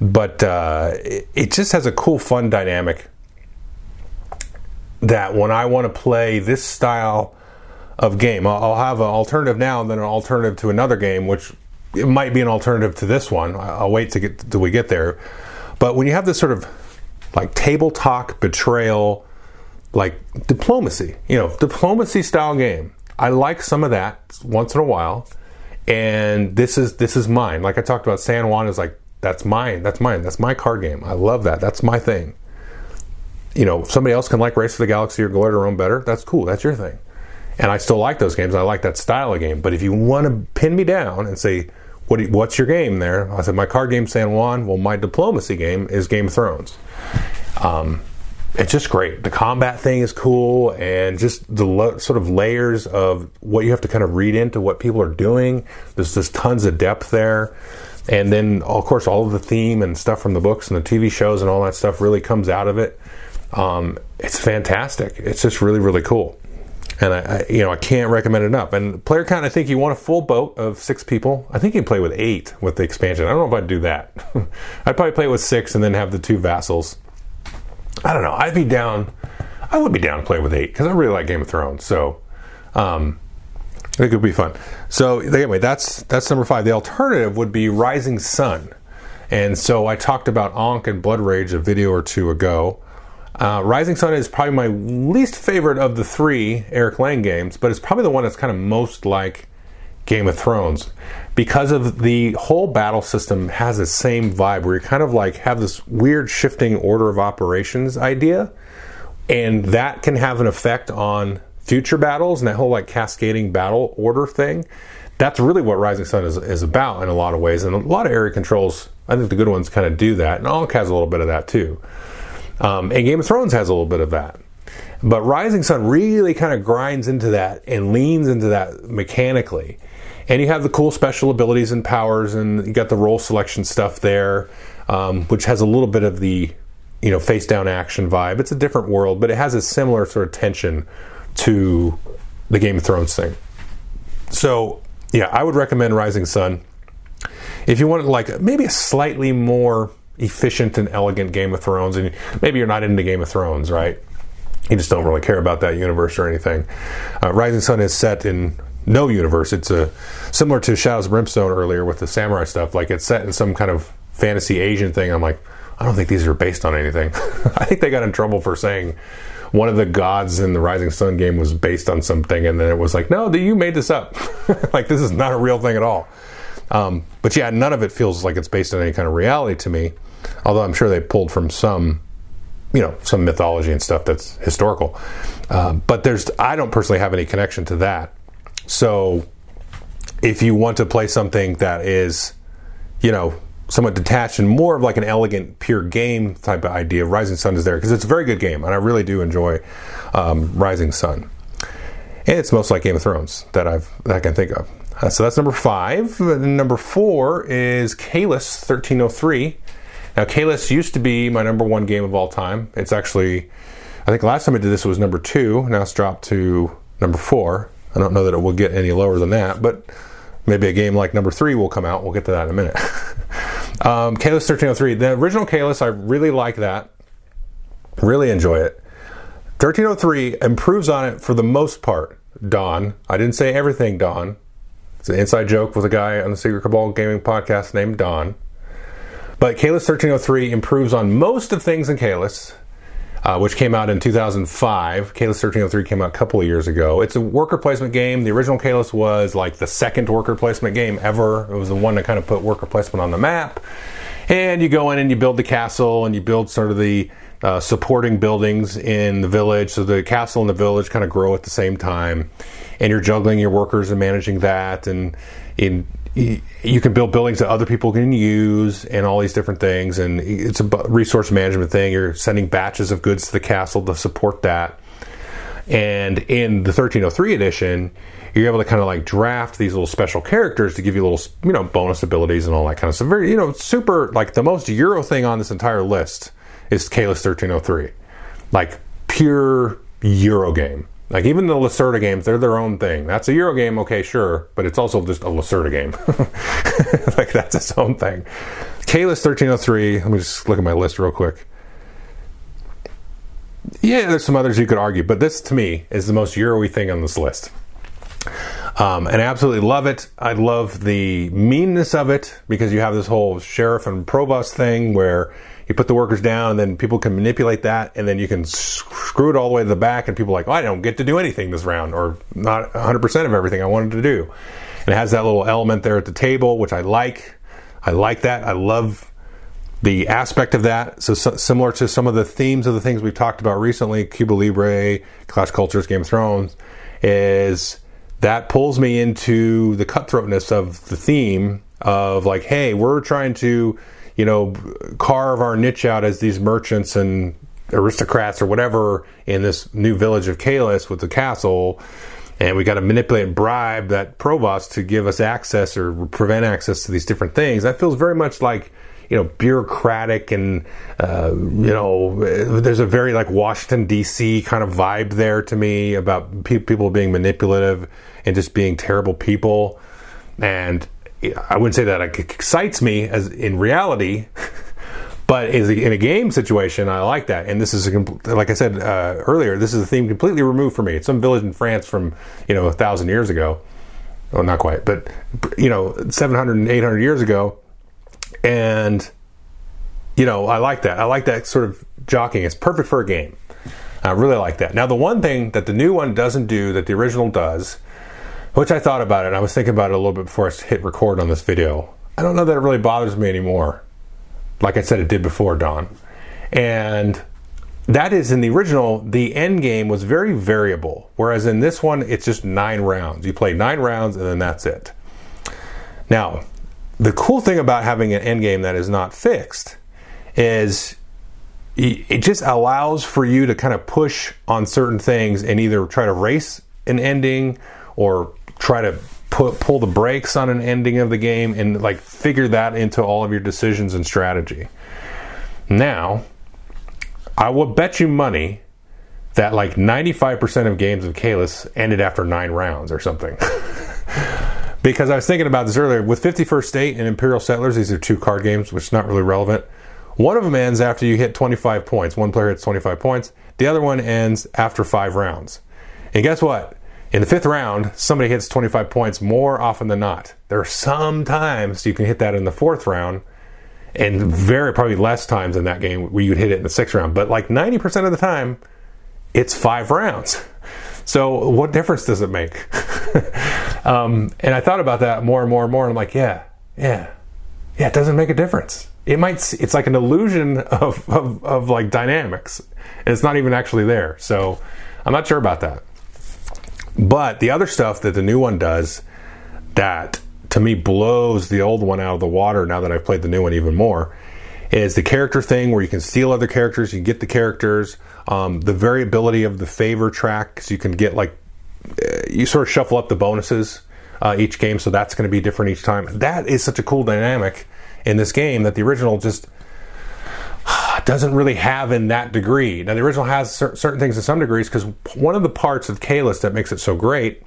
But uh, it, it just has a cool, fun dynamic that when I want to play this style of game. I'll, have an alternative now and then an alternative to another game, which it might be an alternative to this one. I'll wait to get till we get there. But when you have this sort of like table talk betrayal, like diplomacy, you know, diplomacy style game. I like some of that once in a while. And this is this is mine. Like I talked about, San Juan is like that's mine. That's mine. That's my card game. I love that. That's my thing. You know, somebody else can like Race for the Galaxy or Glory to Rome better. That's cool. That's your thing. And I still like those games. I like that style of game. But if you want to pin me down and say, what, what's your game there? I said, my card game, San Juan. Well, my diplomacy game is Game of Thrones. Um, it's just great. The combat thing is cool, and just the lo- sort of layers of what you have to kind of read into what people are doing. There's just tons of depth there. And then, of course, all of the theme and stuff from the books and the TV shows and all that stuff really comes out of it. Um, it's fantastic. It's just really, really cool and I, I, you know I can't recommend it enough. And player count, I think you want a full boat of six people. I think you can play with eight with the expansion. I don't know if I'd do that. I'd probably play with six and then have the two vassals. I don't know. I'd be down. I would be down to play with eight because I really like Game of Thrones. So. Um, it would be fun. So anyway, that's that's number five. The alternative would be Rising Sun, and so I talked about Ankh and Blood Rage a video or two ago. Uh, Rising Sun is probably my least favorite of the three Eric Lang games, but it's probably the one that's kind of most like Game of Thrones because of the whole battle system has the same vibe where you kind of like have this weird shifting order of operations idea, and that can have an effect on future battles and that whole like cascading battle order thing. That's really what Rising Sun is, is about in a lot of ways, and a lot of area controls. I think the good ones kind of do that, and Ankh has a little bit of that too. Um, and Game of Thrones has a little bit of that. But Rising Sun really kind of grinds into that and leans into that mechanically. And you have the cool special abilities and powers, and you got the role selection stuff there, um, which has a little bit of the you know face down action vibe. It's a different world, but it has a similar sort of tension to the Game of Thrones thing. So yeah, I would recommend Rising Sun. If you want like maybe a slightly more efficient and elegant Game of Thrones, and maybe you're not into Game of Thrones, right? You just don't really care about that universe or anything. Uh, Rising Sun is set in no universe. It's a similar to Shadows of Brimstone earlier with the samurai stuff. Like it's set in some kind of fantasy Asian thing. I'm like, I don't think these are based on anything. I think they got in trouble for saying one of the gods in the Rising Sun game was based on something, and then it was like, no, you made this up. like this is not a real thing at all. Um, but yeah, none of it feels like it's based on any kind of reality to me. Although I'm sure they pulled from some, you know, some mythology and stuff that's historical. Um, but there's, I don't personally have any connection to that. So if you want to play something that is, you know, somewhat detached and more of like an elegant, pure game type of idea, Rising Sun is there because it's a very good game, and I really do enjoy um, Rising Sun. And it's most like Game of Thrones that I've that I can think of. Uh, so that's number five. Number four is Caylus 1303. Now, Caylus used to be my number one game of all time. It's actually, I think last time I did this it was number two. Now it's dropped to number four. I don't know that it will get any lower than that, but maybe a game like number three will come out. We'll get to that in a minute. um, Caylus 1303. The original Caylus, I really like that. Really enjoy it. 1303 improves on it for the most part. Don. I didn't say everything, Don. It's an inside joke with a guy on the Secret Cabal Gaming podcast named Don. But Caylus 1303 improves on most of things in Caylus, uh, which came out in 2005. Caylus 1303 came out a couple of years ago. It's a worker placement game. The original Caylus was like the second worker placement game ever. It was the one that kind of put worker placement on the map. And you go in and you build the castle and you build sort of the uh, supporting buildings in the village. So the castle and the village kind of grow at the same time. And you're juggling your workers and managing that. And in, you can build buildings that other people can use and all these different things. And it's a resource management thing. You're sending batches of goods to the castle to support that. And in the 1303 edition, you're able to kind of like draft these little special characters to give you little, you know, bonus abilities and all that kind of stuff. Very, you know, super like the most Euro thing on this entire list is Caylus 1303. Like pure Euro game. Like even the Lacerda games, they're their own thing. That's a Euro game, okay, sure, but it's also just a Lacerda game. like that's its own thing. Caylus 1303, let me just look at my list real quick. Yeah, there's some others you could argue, but this to me is the most Euro thing on this list. Um, and I absolutely love it. I love the meanness of it because you have this whole sheriff and provost thing where you put the workers down and then people can manipulate that and then you can screw it all the way to the back and people are like, oh, I don't get to do anything this round or not 100% of everything I wanted to do. And it has that little element there at the table, which I like. I like that. I love the aspect of that. So, so, similar to some of the themes of the things we've talked about recently, Cuba Libre, Clash Cultures, Game of Thrones, is that pulls me into the cutthroatness of the theme of like, hey, we're trying to you know, carve our niche out as these merchants and aristocrats or whatever in this new village of Caylus with the castle. And we got to manipulate and bribe that provost to give us access or prevent access to these different things. That feels very much like, you know, bureaucratic and, uh, you know, there's a very like Washington, D.C. kind of vibe there to me about pe- people being manipulative and just being terrible people. And I wouldn't say that it excites me as in reality, but in a game situation, I like that. And this is a, like I said uh, earlier, this is a theme completely removed from me. It's some village in France from you know a thousand years ago. Well, not quite, but you know, 700 and 800 years ago, and you know, I like that. I like that sort of jockeying. It's perfect for a game. I really like that. Now, the one thing that the new one doesn't do that the original does which I thought about it. I was thinking about it a little bit before I hit record on this video. I don't know that it really bothers me anymore. Like I said, it did before Don. And that is in the original, the end game was very variable. Whereas in this one, it's just nine rounds. You play nine rounds and then that's it. Now, the cool thing about having an end game that is not fixed is it just allows for you to kind of push on certain things and either try to race an ending or try to put pull the brakes on an ending of the game and like figure that into all of your decisions and strategy. Now, I will bet you money that like 95% of games of Caylus ended after nine rounds or something. because I was thinking about this earlier with 51st State and Imperial Settlers, these are two card games, which is not really relevant. One of them ends after you hit 25 points. One player hits 25 points. The other one ends after five rounds. And guess what? In the fifth round, somebody hits 25 points more often than not. There are some times you can hit that in the fourth round, and very probably less times in that game where you'd hit it in the sixth round. But like 90% of the time, it's five rounds. So what difference does it make? um, and I thought about that more and more and more. And I'm like, yeah, yeah, yeah. It doesn't make a difference. It might. It's like an illusion of, of, of like dynamics, and it's not even actually there. So I'm not sure about that. But the other stuff that the new one does that to me blows the old one out of the water now that I've played the new one even more is the character thing where you can steal other characters, you can get the characters, um, the variability of the favor track, you can get like uh, you sort of shuffle up the bonuses uh, each game, so that's going to be different each time. That is such a cool dynamic in this game that the original just doesn't really have in that degree. Now, the original has certain things in some degrees because one of the parts of Caylus that makes it so great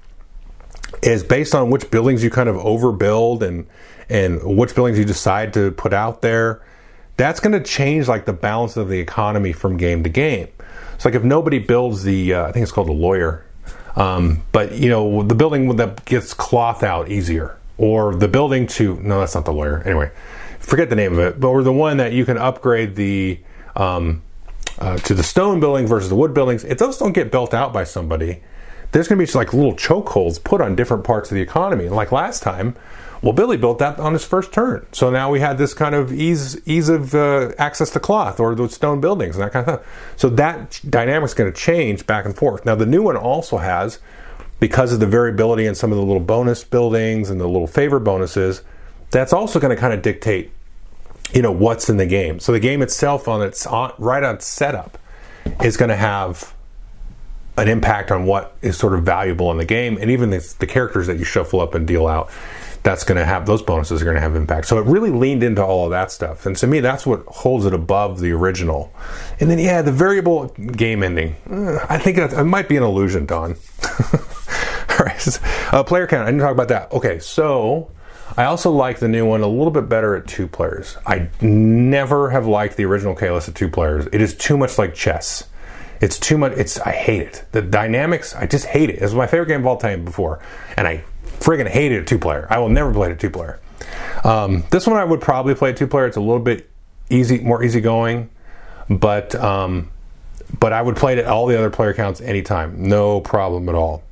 is based on which buildings you kind of overbuild and and which buildings you decide to put out there that's going to change like the balance of the economy from game to game. It's like if nobody builds the, uh, I think it's called a lawyer, um, but you know the building that gets cloth out easier, or the building to no, that's not the lawyer. Anyway, forget the name of it, but or the one that you can upgrade the um, uh, to the stone building versus the wood buildings. If those don't get built out by somebody, there's going to be like little chokeholds put on different parts of the economy. like last time, well, Billy built that on his first turn, so now we had this kind of ease ease of uh, access to cloth or the stone buildings and that kind of stuff. So that dynamic's going to change back and forth. Now the new one also has, because of the variability in some of the little bonus buildings and the little favor bonuses, that's also going to kind of dictate, you know, what's in the game. So the game itself on its on, right on setup is going to have an impact on what is sort of valuable in the game, and even the, the characters that you shuffle up and deal out that's going to have those bonuses are going to have impact. So it really leaned into all of that stuff, and to me, that's what holds it above the original. And then, yeah, the variable game ending. Uh, I think it might be an illusion, Don. all right, uh, player count. I didn't talk about that. Okay, so I also like the new one a little bit better at two players. I never have liked the original Caylus at two players. It is too much like chess. It's too much. It's I hate it. The dynamics. I just hate it. It was my favorite game of all time before, and I friggin' hated a two player. I will never play a two player. Um, this one I would probably play two player. It's a little bit easy, more easygoing, but um, but I would play it at all the other player counts anytime, no problem at all.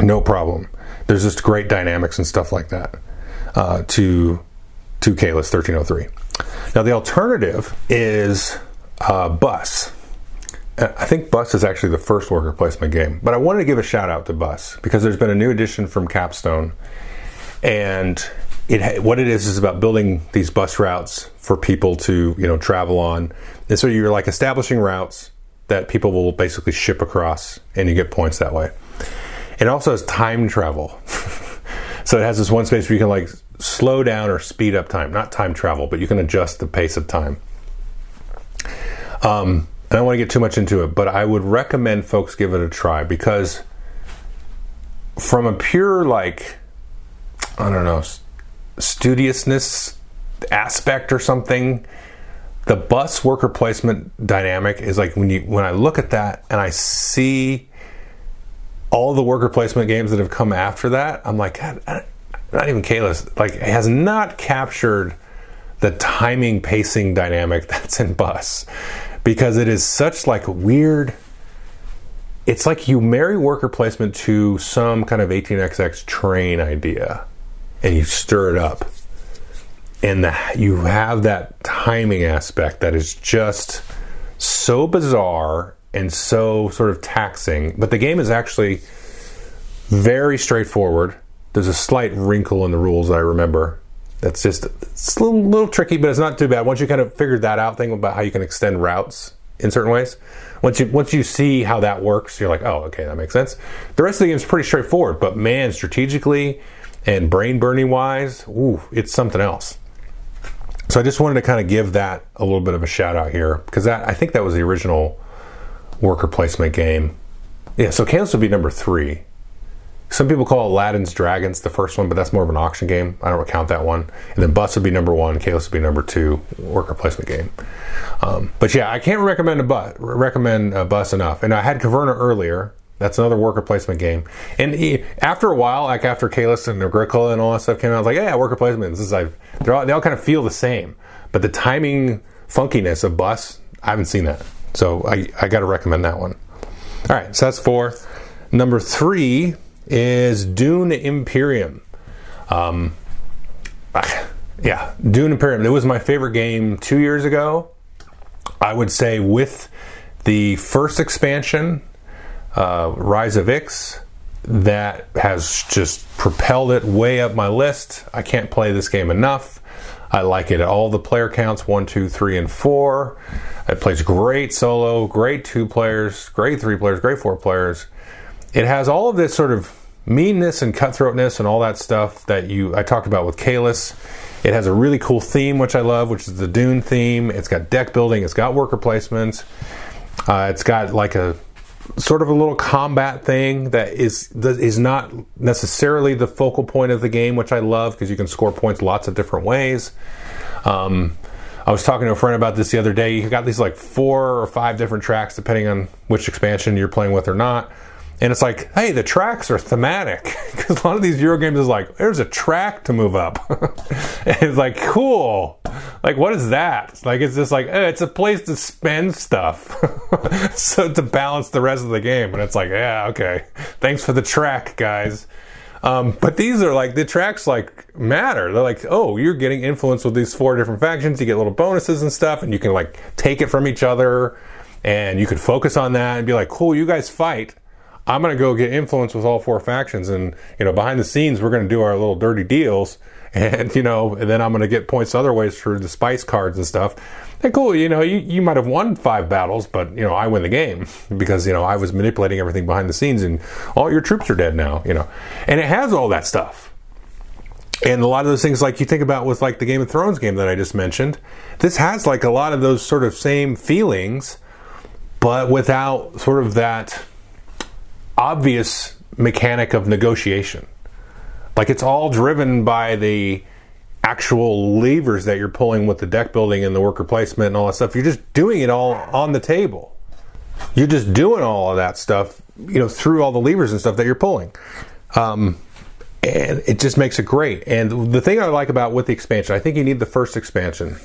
No problem. There's just great dynamics and stuff like that uh, to to Caylus 1303. Now the alternative is uh, Bus. I think Bus is actually the first worker placement game, but I wanted to give a shout out to Bus because there's been a new edition from Capstone, and it what it is is about building these bus routes for people to you know travel on, and so you're like establishing routes that people will basically ship across, and you get points that way. It also has time travel, so it has this one space where you can like slow down or speed up time, not time travel, but you can adjust the pace of time. Um, I don't want to get too much into it, but I would recommend folks give it a try because from a pure like I don't know studiousness aspect or something, the bus worker placement dynamic is like when you when I look at that and I see all the worker placement games that have come after that, I'm like, God, not even Caylus, like has not captured the timing pacing dynamic that's in bus. Because it is such like weird it's like you marry worker placement to some kind of 18xx train idea and you stir it up. And the, you have that timing aspect that is just so bizarre and so sort of taxing but the game is actually very straightforward there's a slight wrinkle in the rules i remember that's just it's a little, little tricky, but it's not too bad. Once you kind of figured that out, thing about how you can extend routes in certain ways. Once you once you see how that works, you're like, oh, okay, that makes sense. The rest of the game is pretty straightforward, but man, strategically and brain burning wise, ooh, it's something else. So I just wanted to kind of give that a little bit of a shout out here because that I think that was the original worker placement game. Yeah, so Kansas would be number three. Some people call Aladdin's Dragons the first one, but that's more of an auction game. I don't count that one. And then Bus would be number one, Caylus would be number two, worker placement game. Um, but yeah, I can't recommend a bus, recommend a Bus enough. And I had Caverna earlier. That's another worker placement game. And he, after a while, like after Caylus and Agricola and all that stuff came out, I was like, yeah, worker placement. This is like they all kind of feel the same, but the timing funkiness of Bus, I haven't seen that. So I, I got to recommend that one. All right, so that's four. Number three is Dune Imperium. Um, yeah, Dune Imperium. It was my favorite game two years ago. I would say with the first expansion, uh, Rise of Ix, that has just propelled it way up my list. I can't play this game enough. I like it all the player counts one, two, three, and four. It plays great solo, great two players, great three players, great four players. It has all of this sort of meanness and cutthroatness and all that stuff that you I talked about with Caylus. It has a really cool theme, which I love, which is the Dune theme. It's got deck building, it's got worker placements, uh, it's got like a sort of a little combat thing that is that is not necessarily the focal point of the game, which I love because you can score points lots of different ways. Um, I was talking to a friend about this the other day. You got these like four or five different tracks, depending on which expansion you're playing with or not. And it's like, hey, the tracks are thematic because a lot of these Euro games is like, there's a track to move up. it's like, cool. Like, what is that? Like, it's just like, eh, it's a place to spend stuff. so to balance the rest of the game. And it's like, yeah, okay. Thanks for the track, guys. Um, but these are like the tracks like matter. They're like, oh, you're getting influence with these four different factions. You get little bonuses and stuff, and you can like take it from each other, and you could focus on that and be like, cool, you guys fight. I'm going to go get influence with all four factions. And, you know, behind the scenes, we're going to do our little dirty deals. And, you know, and then I'm going to get points other ways through the spice cards and stuff. And cool, you know, you, you might have won five battles, but, you know, I win the game because, you know, I was manipulating everything behind the scenes and all your troops are dead now, you know. And it has all that stuff. And a lot of those things, like you think about with like the Game of Thrones game that I just mentioned, this has like a lot of those sort of same feelings, but without sort of that obvious mechanic of negotiation. Like it's all driven by the actual levers that you're pulling with the deck building and the worker placement and all that stuff. You're just doing it all on the table. You're just doing all of that stuff, you know, through all the levers and stuff that you're pulling. Um, and it just makes it great. And the thing I like about with the expansion, I think you need the first expansion,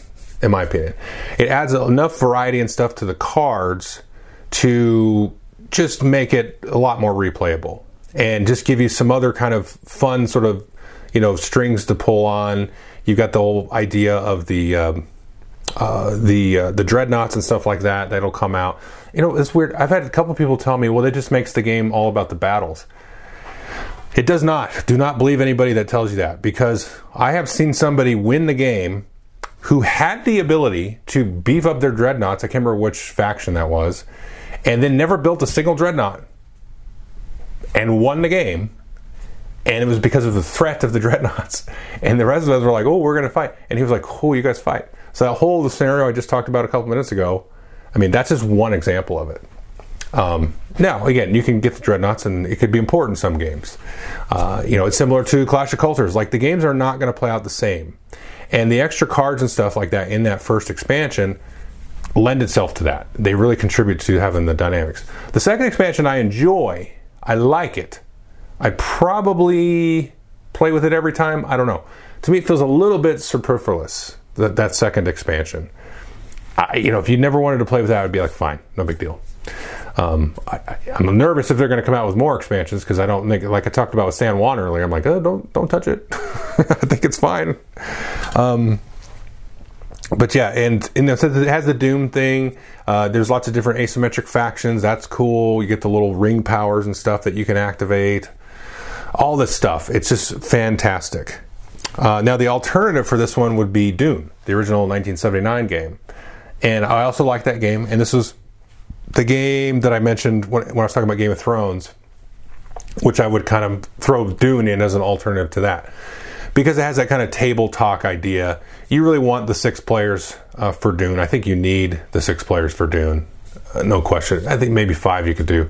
in my opinion. It adds enough variety and stuff to the cards to just make it a lot more replayable and just give you some other kind of fun sort of you know strings to pull on. You've got the whole idea of the um, uh, the uh, the dreadnoughts and stuff like that that'll come out. You know, it's weird. I've had a couple people tell me, well, it just makes the game all about the battles. It does not. Do not believe anybody that tells you that because I have seen somebody win the game who had the ability to beef up their dreadnoughts. I can't remember which faction that was and then never built a single dreadnought and won the game. And it was because of the threat of the dreadnoughts. And the rest of us were like, oh, we're going to fight. And he was like, oh, you guys fight. So that whole scenario I just talked about a couple minutes ago, I mean, that's just one example of it. Um, now, again, you can get the dreadnoughts, and it could be important in some games. Uh, you know, it's similar to Clash of Cultures. Like the games are not going to play out the same, and the extra cards and stuff like that in that first expansion lend itself to that. They really contribute to having the dynamics. The second expansion I enjoy. I like it. I probably play with it every time. I don't know. To me, it feels a little bit superfluous that that second expansion. I, you know, if you never wanted to play with that, I'd be like, fine, no big deal. Um, I, am nervous if they're going to come out with more expansions because I don't think, like I talked about with San Juan earlier, I'm like, oh, don't don't touch it. I think it's fine. Um, but yeah, and, and it has the Dune thing. Uh, there's lots of different asymmetric factions. That's cool. You get the little ring powers and stuff that you can activate. All this stuff. It's just fantastic. Uh, now, the alternative for this one would be Dune, the original 1979 game. And I also like that game. And this was the game that I mentioned when, when I was talking about Game of Thrones, which I would kind of throw Dune in as an alternative to that because it has that kind of table talk idea. You really want the six players uh, for Dune. I think you need the six players for Dune, uh, no question. I think maybe five you could do.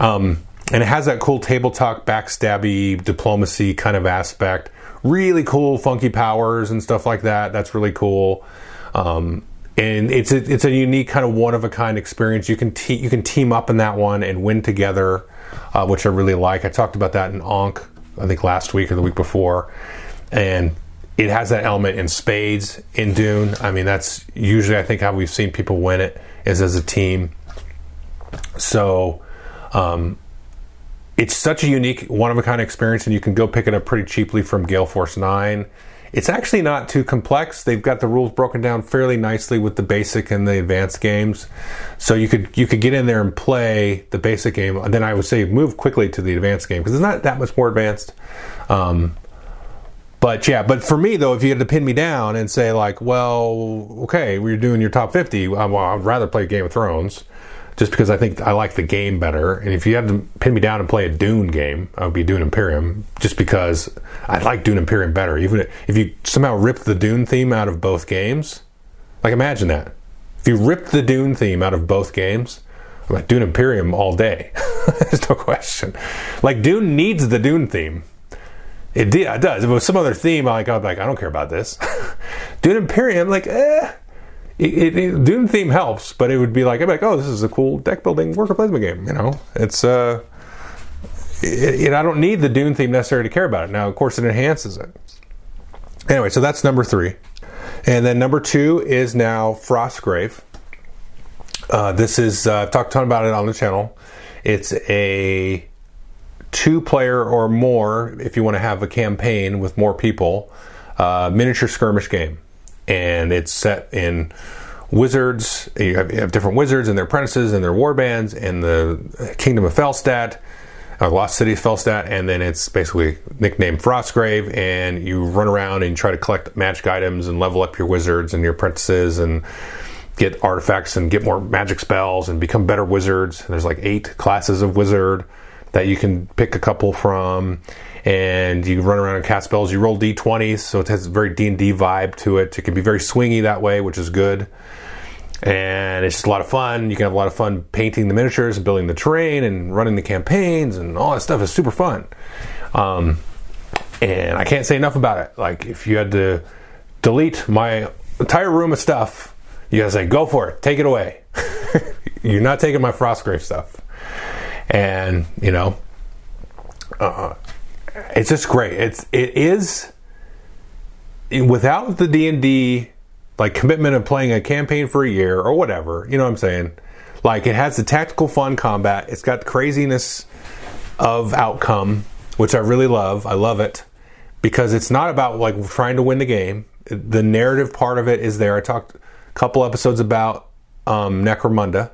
Um, and it has that cool table talk, backstabby diplomacy kind of aspect. Really cool, funky powers and stuff like that. That's really cool. Um, and it's a, it's a unique kind of one of a kind experience. You can te- you can team up in that one and win together, uh, which I really like. I talked about that in Ankh, I think last week or the week before and it has that element in spades in Dune. I mean, that's usually I think how we've seen people win it is as a team. So, um, it's such a unique, one of a kind experience, and you can go pick it up pretty cheaply from Gale Force Nine. It's actually not too complex. They've got the rules broken down fairly nicely with the basic and the advanced games. So you could you could get in there and play the basic game, and then I would say move quickly to the advanced game because it's not that much more advanced. Um, but yeah, but for me though, if you had to pin me down and say like, well, okay, we're doing your top fifty, well, I'd rather play Game of Thrones just because I think I like the game better. And if you had to pin me down and play a Dune game, I would be Dune Imperium, just because I like Dune Imperium better. Even if you somehow rip the Dune theme out of both games, like imagine that. If you ripped the Dune theme out of both games, I'm like Dune Imperium all day. There's no question. Like Dune needs the Dune theme. It, did, it does. If it was some other theme, I'm like I don't care about this. Dune Imperium, like eh it, it, Dune theme helps, but it would be like, be like, oh, this is a cool deck building worker placement game. You know, it's uh, it, it, I don't need the Dune theme necessarily to care about it. Now, of course, it enhances it. Anyway, so that's number three, and then number two is now Frostgrave. Uh, this is uh, I've talked a ton about it on the channel. It's a two-player or more, if you want to have a campaign with more people, uh, miniature skirmish game and it's set in wizards. You have, you have, different wizards and their apprentices and their warbands and the kingdom of Felstad, uh, Lost City of Felstad, and then it's basically nicknamed Frostgrave. And you run around and try to collect magic items and level up your wizards and your apprentices and get artifacts and get more magic spells and become better wizards. And there's like eight classes of wizard that you can pick a couple from and you run around and cast spells. You roll d20s, so it has a very D and D vibe to it. It can be very swingy that way, which is good. And it's just a lot of fun. You can have a lot of fun painting the miniatures and building the terrain and running the campaigns and all that stuff is super fun. Um, and I can't say enough about it. Like if you had to delete my entire room of stuff, you gotta say, go for it, take it away. You're not taking my Frostgrave stuff. And, you know, uh, it's just great. It's it is without the D and D like commitment of playing a campaign for a year or whatever. You know what I'm saying? Like it has the tactical fun combat. It's got the craziness of outcome, which I really love. I love it because it's not about like trying to win the game. The narrative part of it is there. I talked a couple episodes about um, Necromunda.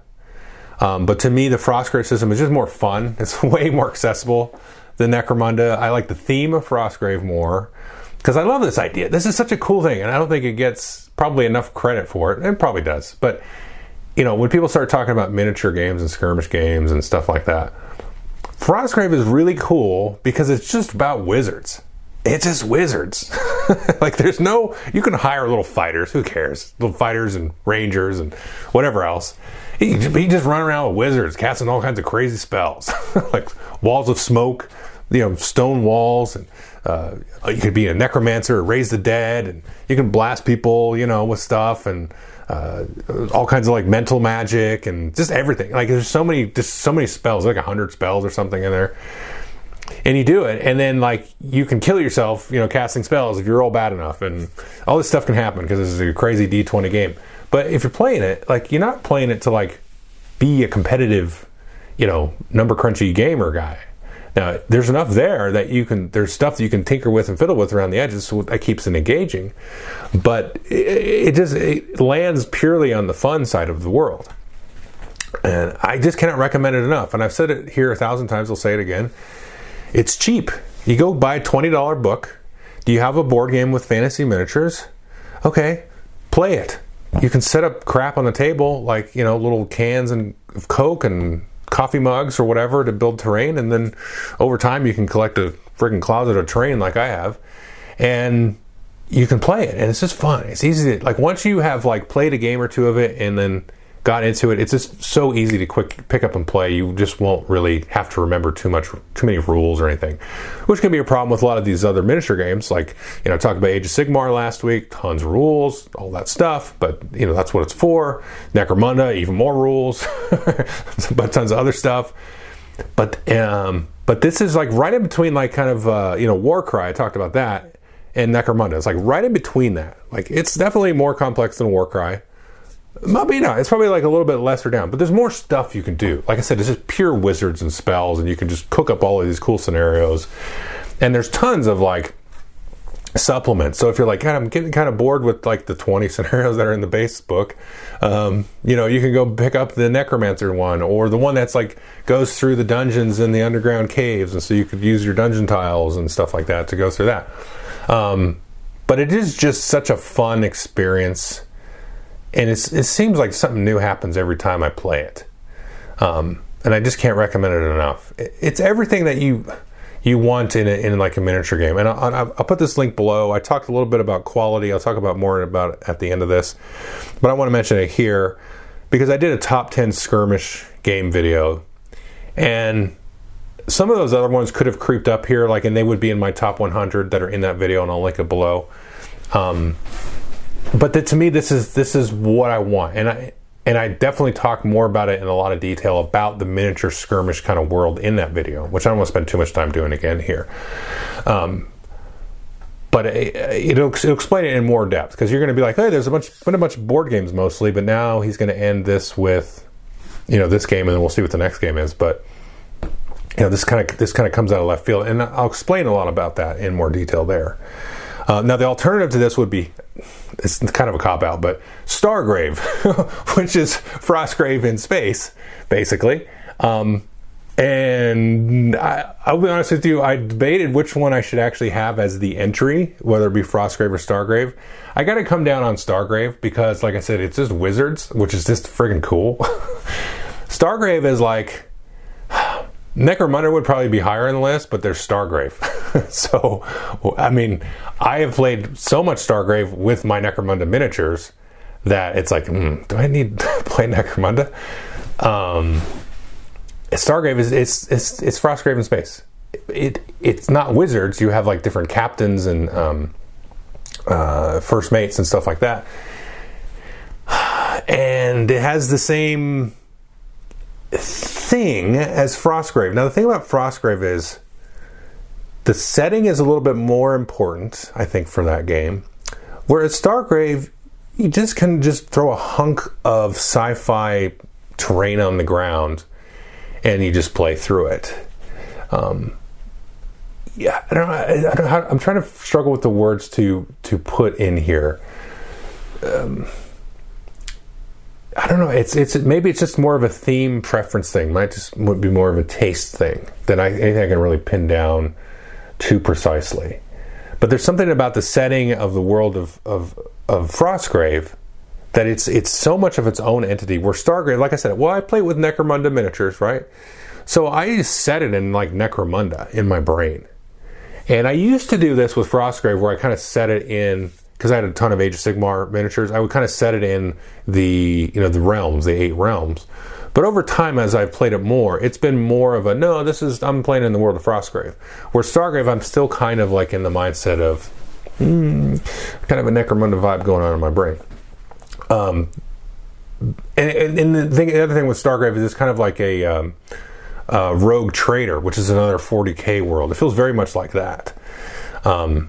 Um, but to me, the Frostgrave system is just more fun. It's way more accessible than Necromunda. I like the theme of Frostgrave more because I love this idea. This is such a cool thing, and I don't think it gets probably enough credit for it. It probably does, but you know, when people start talking about miniature games and skirmish games and stuff like that, Frostgrave is really cool because it's just about wizards. It's just wizards. like there's no you can hire little fighters, who cares? Little fighters and rangers and whatever else. He, he just run around with wizards, casting all kinds of crazy spells, like walls of smoke, you know, stone walls, and uh, you could be a necromancer or raise the dead, and you can blast people, you know, with stuff and uh, all kinds of like mental magic and just everything. Like there's so many, just so many spells, like a hundred spells or something in there. And you do it, and then like you can kill yourself, you know, casting spells if you roll bad enough, and all this stuff can happen because this is a crazy D20 game. But if you're playing it, like you're not playing it to like be a competitive, you know, number crunchy gamer guy. Now, there's enough there that you can, there's stuff that you can tinker with and fiddle with around the edges, so that keeps it engaging. But it, it just it lands purely on the fun side of the world. And I just cannot recommend it enough. And I've said it here a thousand times, I'll say it again. It's cheap. You go buy a $20 book. Do you have a board game with fantasy miniatures? Okay, play it you can set up crap on the table like you know little cans and of coke and coffee mugs or whatever to build terrain and then over time you can collect a freaking closet of terrain like i have and you can play it and it's just fun. It's easy to like once you have like played a game or two of it and then got into it, it's just so easy to quick pick up and play. You just won't really have to remember too much, too many rules or anything, which can be a problem with a lot of these other miniature games. Like you know, I talked about Age of Sigmar last week, tons of rules, all that stuff. But you know, that's what it's for. Necromunda, even more rules, but tons of other stuff. But um, but this is like right in between, like kind of uh, you know, Warcry. I talked about that. And Necromunda. It's like right in between that. Like it's definitely more complex than Warcry Maybe not. It's probably like a little bit lesser down, but there's more stuff you can do. Like I said, it's just pure wizards and spells, and you can just cook up all of these cool scenarios. And there's tons of like supplements. So if you're like, God, I'm getting kind of bored with like the 20 scenarios that are in the base book, um, you know, you can go pick up the Necromancer one or the one that's like goes through the dungeons in the underground caves. And so you could use your dungeon tiles and stuff like that to go through that. Um, but it is just such a fun experience. And it seems like something new happens every time I play it. Um, and I just can't recommend it enough. It's everything that you you want in, a, in like a miniature game. And I'll, I'll, put this link below. I talked a little bit about quality. I'll talk about more about it at the end of this, but I want to mention it here because I did a top 10 skirmish game video, and some of those other ones could have creeped up here, like, and they would be in my top 100 that are in that video, and I'll link it below. Um, but the, to me, this is this is what I want, and I and I definitely talk more about it in a lot of detail about the miniature skirmish kind of world in that video, which I don't want to spend too much time doing again here. Um, but it, it'll, it'll, explain it in more depth because you're going to be like, hey, there's a bunch, been a bunch of board games mostly, but now he's going to end this with, you know, this game, and then we'll see what the next game is. But you know, this kind of this kind of comes out of left field, and I'll explain a lot about that in more detail there. Uh, now, the alternative to this would be it's kind of a cop out, but Stargrave, which is Frostgrave in space, basically. Um, and I, will be honest with you, I debated which one I should actually have as the entry, whether it be Frostgrave or Stargrave. I got to come down on Stargrave because, like I said, it's just wizards, which is just friggin' cool. Stargrave is like Necromunda would probably be higher in the list, but there's Stargrave. so, I mean, I have played so much Stargrave with my Necromunda miniatures that it's like, mm, do I need to play Necromunda? Um, Stargrave is it's it's it's Frostgrave in space. It it's not wizards. You have like different captains and um, uh, first mates and stuff like that, and it has the same thing as Frostgrave. Now, the thing about Frostgrave is the setting is a little bit more important, I think, for that game. Whereas Stargrave, you just can just throw a hunk of sci-fi terrain on the ground, and you just play through it. Um, yeah, I don't know. I don't how, I'm trying to struggle with the words to to put in here. Um, I don't know. It's it's maybe it's just more of a theme preference thing. Might just would be more of a taste thing than I anything I can really pin down too precisely. But there's something about the setting of the world of of, of Frostgrave that it's it's so much of its own entity. Where Stargrave, like I said, well, I play with Necromunda miniatures, right? So I set it in like Necromunda in my brain, and I used to do this with Frostgrave, where I kind of set it in because I had a ton of Age of Sigmar miniatures, I would kind of set it in the you know the realms, the eight realms. But over time, as I've played it more, it's been more of a no. This is I'm playing in the world of Frostgrave. Where Stargrave, I'm still kind of like in the mindset of mm, kind of a Necromunda vibe going on in my brain. Um, and, and the, thing, the, other thing with Stargrave is it's kind of like a um, uh, rogue trader, which is another 40k world. It feels very much like that. Um,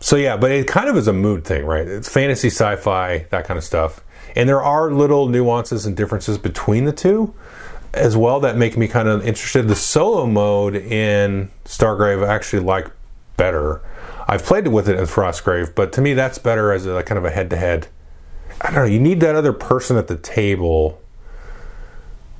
so yeah, but it kind of is a mood thing, right? It's fantasy, sci-fi, that kind of stuff. And there are little nuances and differences between the two as well that make me kind of interested. The solo mode in Stargrave I actually like better. I've played it with it in Frostgrave, but to me that's better as a kind of a head-to-head. I don't know. You need that other person at the table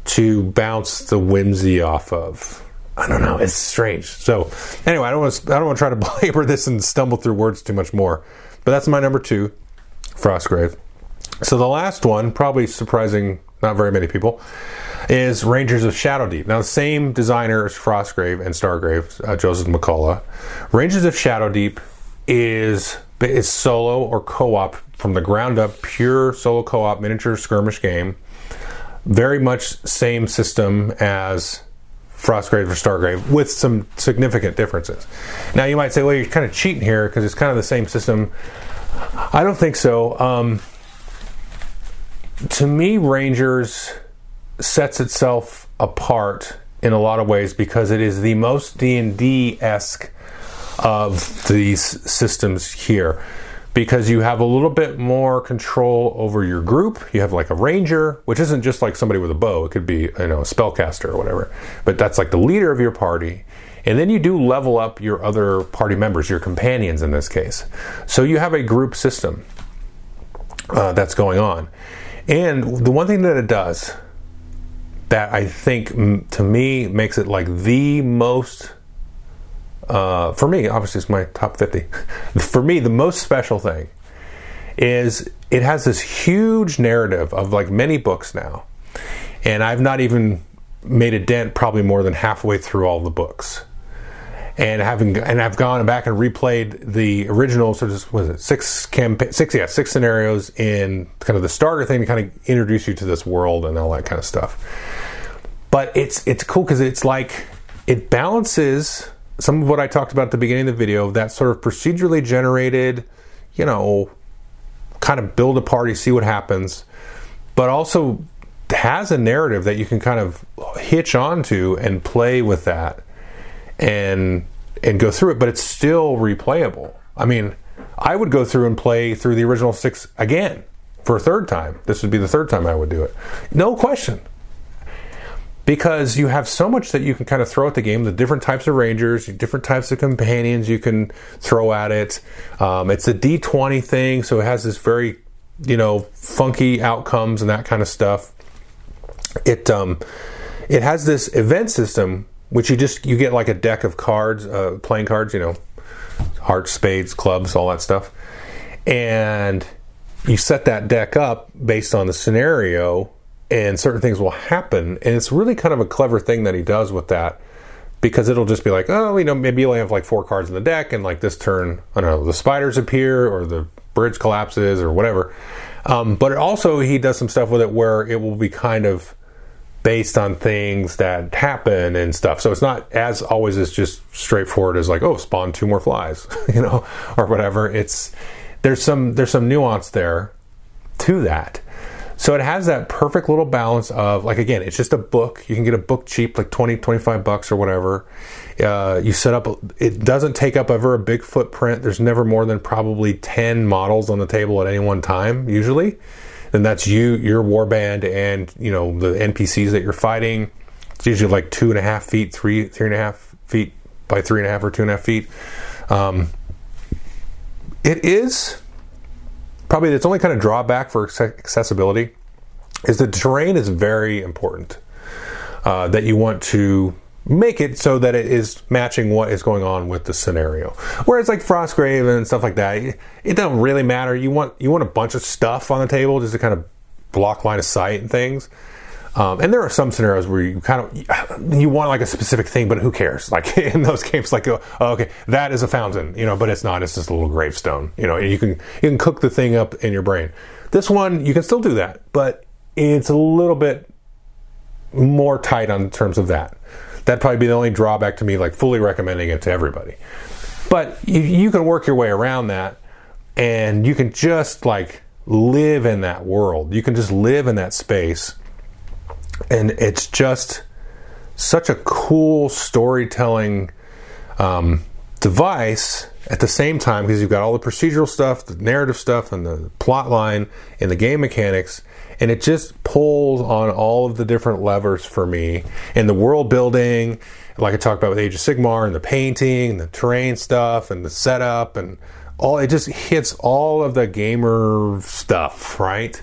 to bounce the whimsy off of. I don't know. It's strange. So anyway, I don't want to. I don't want to try to belabor this and stumble through words too much more. But that's my number two, Frostgrave. So the last one, probably surprising not very many people, is Rangers of Shadowdeep. Now the same designer as Frostgrave and Stargrave, uh, Joseph McCullough. Rangers of Shadowdeep is is solo or co-op from the ground up, pure solo co-op miniature skirmish game. Very much same system as Frostgrave or Stargrave with some significant differences. Now you might say, well, you're kind of cheating here because it's kind of the same system. I don't think so. Um, to me, Rangers sets itself apart in a lot of ways because it is the most D and D esque of these systems here because you have a little bit more control over your group. You have like a ranger, which isn't just like somebody with a bow. It could be, you know, a spellcaster or whatever. But that's like the leader of your party. And then you do level up your other party members, your companions in this case. So you have a group system uh, that's going on. And the one thing that it does that I think to me makes it like the most uh, for me, obviously, it's my top 50. for me, the most special thing is it has this huge narrative of like many books now. And I've not even made a dent probably more than halfway through all the books. And having and I've gone back and replayed the original so this was it six campaign six yeah six scenarios in kind of the starter thing to kind of introduce you to this world and all that kind of stuff. But it's it's cool because it's like it balances some of what I talked about at the beginning of the video, that sort of procedurally generated, you know, kind of build a party, see what happens, but also has a narrative that you can kind of hitch onto and play with that and and go through it, but it's still replayable. I mean, I would go through and play through the original six again for a third time. This would be the third time I would do it. No question because you have so much that you can kind of throw at the game the different types of rangers different types of companions you can throw at it. Um, it's a d20 thing so it has this very you know funky outcomes and that kind of stuff. It um, it has this event system which you just you get like a deck of cards uh, playing cards you know hearts spades clubs all that stuff. And you set that deck up based on the scenario and certain things will happen. And it's really kind of a clever thing that he does with that because it'll just be like, oh, you know, maybe you only have like four cards in the deck, and like this turn, I don't know, the spiders appear or the bridge collapses or whatever. Um, but also, he does some stuff with it where it will be kind of based on things that happen and stuff. So it's not as always as just straightforward as like, oh, spawn two more flies, you know, or whatever. It's there's some there's some nuance there to that. So it has that perfect little balance of like again, it's just a book. You can get a book cheap, like 20, 25 bucks or whatever. Uh, you set up. It doesn't take up ever a big footprint. There's never more than probably ten models on the table at any one time, usually. And that's you, your warband, and you know the NPCs that you're fighting. It's usually like two and a half feet, three, three and a half feet by three and a half or two and a half feet. Um, it is probably its only kind of drawback for accessibility is the terrain is very important. Uh, that you want to make it so that it is matching what is going on with the scenario. Whereas like Frostgrave and stuff like that, it, doesn't really matter. You want you want a bunch of stuff on the table just to kind of block line of sight and things. Um, and there are some scenarios where you kind of you want like a specific thing, but who cares? Like in those games, like oh, okay, that is a fountain, you know, but it's not. It's just a little gravestone, you know. And you can you can cook the thing up in your brain. This one you can still do that, but it's a little bit more tight on terms of that. That'd probably be the only drawback to me, like fully recommending it to everybody. But you, you can work your way around that, and you can just like live in that world. You can just live in that space and it's just such a cool storytelling um, device at the same time because you've got all the procedural stuff, the narrative stuff, and the plot line and the game mechanics, and it just pulls on all of the different levers for me and the world building, like I talked about with Age of Sigmar, and the painting, and the terrain stuff, and the setup, and all. It just hits all of the gamer stuff, right?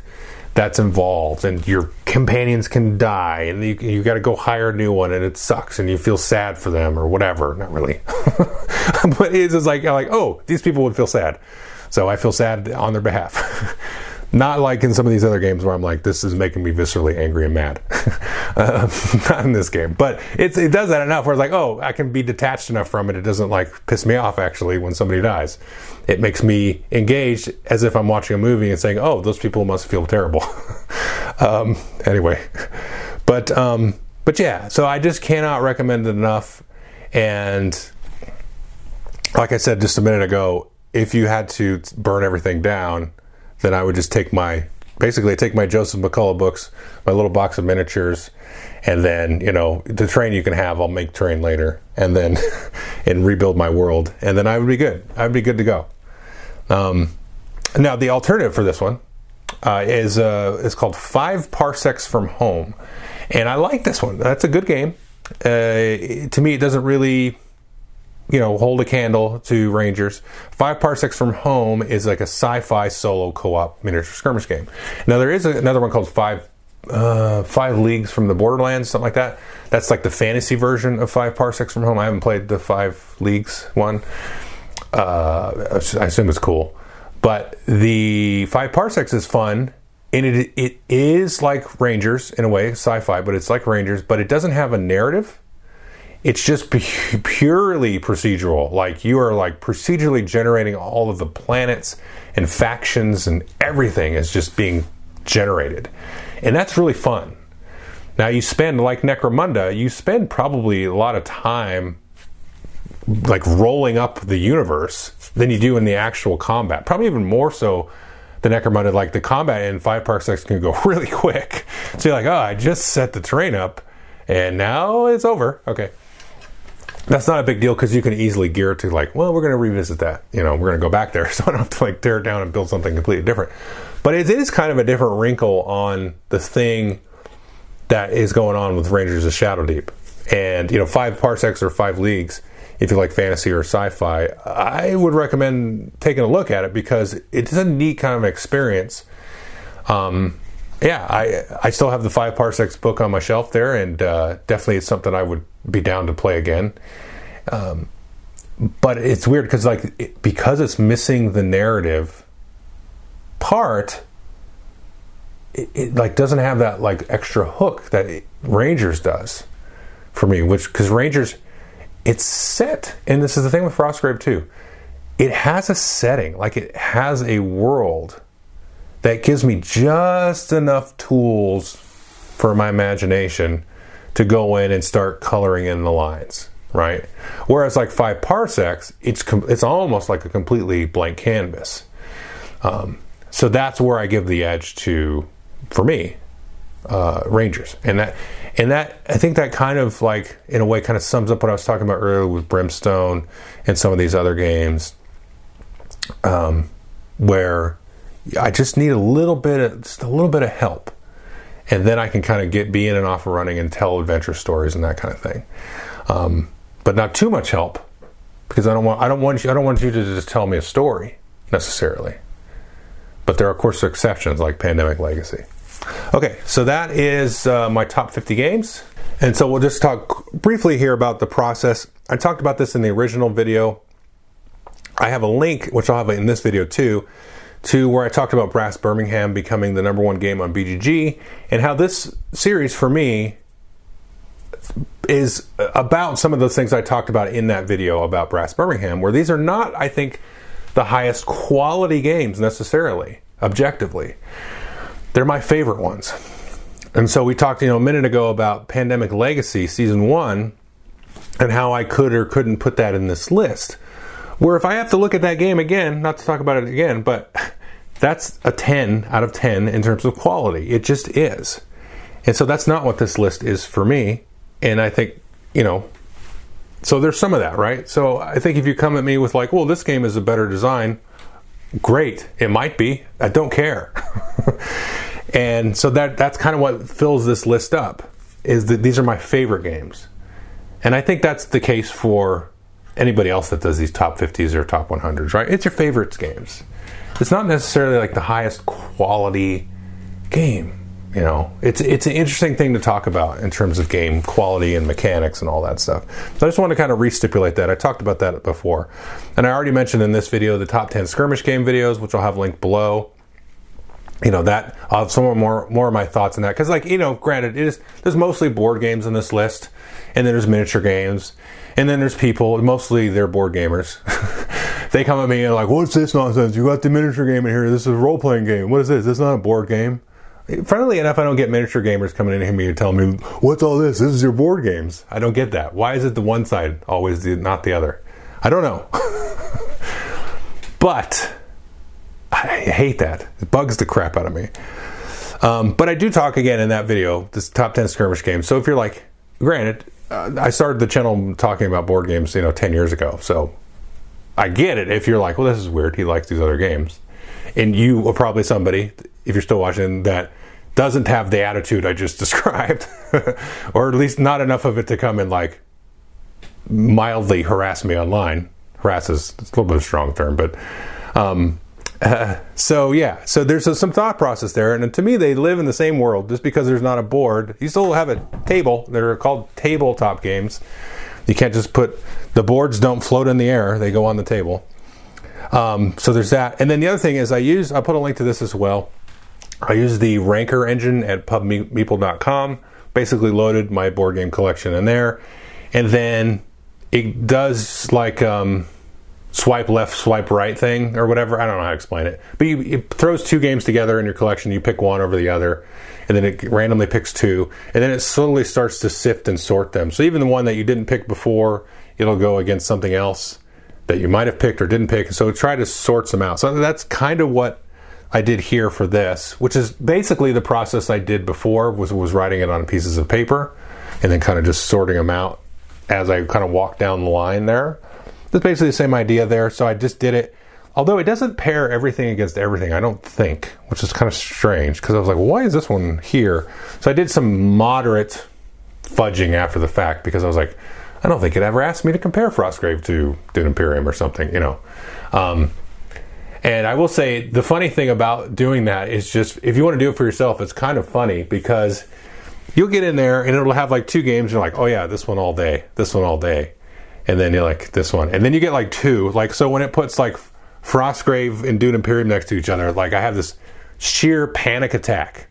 That's involved and your companions can die and you, you got to go hire a new one and it sucks and you feel sad for them or whatever. Not really. But it's like like oh these people would feel sad. So i feel sad on their behalf not like in some of these other games where I'm like, this is making me viscerally angry and mad. uh, not in this game, but it does that enough where it's like, oh, I can be detached enough from it. It doesn't like piss me off actually when somebody dies. It makes me engaged as if I'm watching a movie and saying, oh, those people must feel terrible. um, anyway, but um, but yeah, so I just cannot recommend it enough. And like I said just a minute ago, if you had to burn everything down then I would just take my basically take my Joseph McCullough books, my little box of miniatures, and then you know the terrain you can have, I'll make terrain later, and then and rebuild my world, and then I would be good. I would be good to go. Um, now the alternative for this one uh, is uh, is called Five Parsecs from Home, and I like this one. That's a good game. Uh, to me, it doesn't really you know, hold a candle to Rangers. Five Parsecs from Home is like a sci-fi solo co-op miniature skirmish game. Now there is another one called Five uh, Five Leagues from the Borderlands, something like that. That's like the fantasy version of Five Parsecs from Home. I haven't played the Five Leagues one. Uh, I assume it's cool, but the Five Parsecs is fun. And it, it is like Rangers in a way, sci-fi, but it's like Rangers, but it doesn't have a narrative it's just purely procedural. Like you are like procedurally generating all of the planets and factions and everything is just being generated. And that's really fun. Now you spend like Necromunda, you spend probably a lot of time like rolling up the universe than you do in the actual combat. Probably even more so than Necromunda. Like the combat in five parsecs can go really quick. So you're like, oh, I just set the terrain up and now it's over. Okay that's not a big deal because you can easily gear to like, well, we're going to revisit that. You know, we're going to go back there, so I don't have to like tear it down and build something completely different. But it is kind of a different wrinkle on the thing that is going on with Rangers of Shadow Deep, and you know, five parsecs or five leagues. If you like fantasy or sci-fi, I would recommend taking a look at it because it's a neat kind of experience. Um, yeah, I I still have the five parsecs book on my shelf there, and uh, definitely it's something I would be down to play again. Um, but it's weird because like it, because it's missing the narrative part, it, it, like doesn't have that like extra hook that Rangers does for me. Which because Rangers, it's set, and this is the thing with Frostgrave too. It has a setting, like it has a world that gives me just enough tools for my imagination to go in and start coloring in the lines, right? Whereas like five parsecs, it's com- it's almost like a completely blank canvas. Um, so that's where I give the edge to, for me, uh, Rangers, and that and that I think that kind of like in a way kind of sums up what I was talking about earlier with Brimstone and some of these other games, um, where I just need a little bit of just a little bit of help, and then I can kind of get be in and off of running and tell adventure stories and that kind of thing. Um, but not too much help because I don't want I don't want you I don't want you to just tell me a story necessarily. But there are of course exceptions like Pandemic Legacy. Okay, so that is uh, my top 50 games. And so we'll just talk briefly here about the process. I talked about this in the original video. I have a link, which I'll have in this video too, to where I talked about Brass Birmingham becoming the number one game on BGG and how this series for me is about some of those things I talked about in that video about Brass Birmingham, where these are not, I think, the highest quality games necessarily, objectively. They're my favorite ones. And so we talked, you know, a minute ago about Pandemic Legacy Season 1 and how I could or couldn't put that in this list. Where if I have to look at that game again, not to talk about it again, but that's a 10 out of 10 in terms of quality. It just is. And so that's not what this list is for me. And I think, you know, so there's some of that, right? So I think if you come at me with, like, well, this game is a better design, great. It might be. I don't care. and so that that's kind of what fills this list up is that these are my favorite games. And I think that's the case for anybody else that does these top 50s or top 100s, right? It's your favorites games. It's not necessarily like the highest quality game. You know, it's it's an interesting thing to talk about in terms of game quality and mechanics and all that stuff. So I just want to kind of restipulate that. I talked about that before, and I already mentioned in this video the top 10 skirmish game videos, which I'll have linked below. You know that I'll have some more more of my thoughts on that because, like you know, granted, it is there's mostly board games in this list, and then there's miniature games, and then there's people, mostly they're board gamers. they come at me and like, what's this nonsense? You got the miniature game in here. This is a role playing game. What is this? This is not a board game. Funnily enough, I don't get miniature gamers coming in here and telling me, what's all this? This is your board games. I don't get that. Why is it the one side always the, not the other? I don't know. but I hate that. It bugs the crap out of me. Um, but I do talk again in that video, this top 10 skirmish games. So if you're like, granted, uh, I started the channel talking about board games, you know, 10 years ago. So I get it if you're like, well, this is weird. He likes these other games. And you are probably somebody, if you're still watching, that doesn't have the attitude I just described, or at least not enough of it to come and like, mildly harass me online. Harass is a little bit of a strong term, but um, uh, so yeah, so there's a, some thought process there, and to me, they live in the same world. Just because there's not a board, you still have a table. They're called tabletop games. You can't just put the boards don't float in the air; they go on the table. Um, so there's that, and then the other thing is I use I put a link to this as well. I use the Ranker engine at pubmeeple.com. Basically, loaded my board game collection in there, and then it does like um, swipe left, swipe right thing or whatever. I don't know how to explain it, but you, it throws two games together in your collection. You pick one over the other, and then it randomly picks two, and then it slowly starts to sift and sort them. So even the one that you didn't pick before, it'll go against something else that you might have picked or didn't pick. So try to sort them out. So that's kind of what I did here for this, which is basically the process I did before was was writing it on pieces of paper and then kind of just sorting them out as I kind of walked down the line there. That's basically the same idea there. So I just did it. Although it doesn't pair everything against everything, I don't think, which is kind of strange because I was like, why is this one here? So I did some moderate fudging after the fact because I was like, I don't think it ever asked me to compare Frostgrave to Dune Imperium or something, you know. Um, and I will say the funny thing about doing that is just if you want to do it for yourself, it's kind of funny because you'll get in there and it'll have like two games. And you're like, oh yeah, this one all day, this one all day and then you're like this one, and then you get like two. Like so, when it puts like Frostgrave and Dune Imperium next to each other, like I have this sheer panic attack.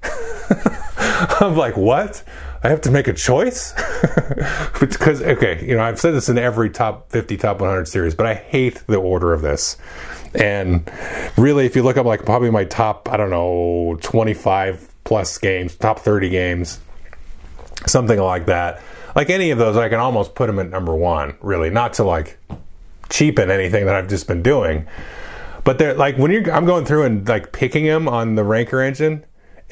I'm like, what? I have to make a choice because okay, you know I've said this in every top 50, top 100 series, but I hate the order of this. And really, if you look up like probably my top, I don't know, 25 plus games, top 30 games, something like that like any of those, I can almost put them at number one. Really, not to like cheapen anything that I've just been doing, but they're like when you're I'm going through and like picking them on the Ranker engine.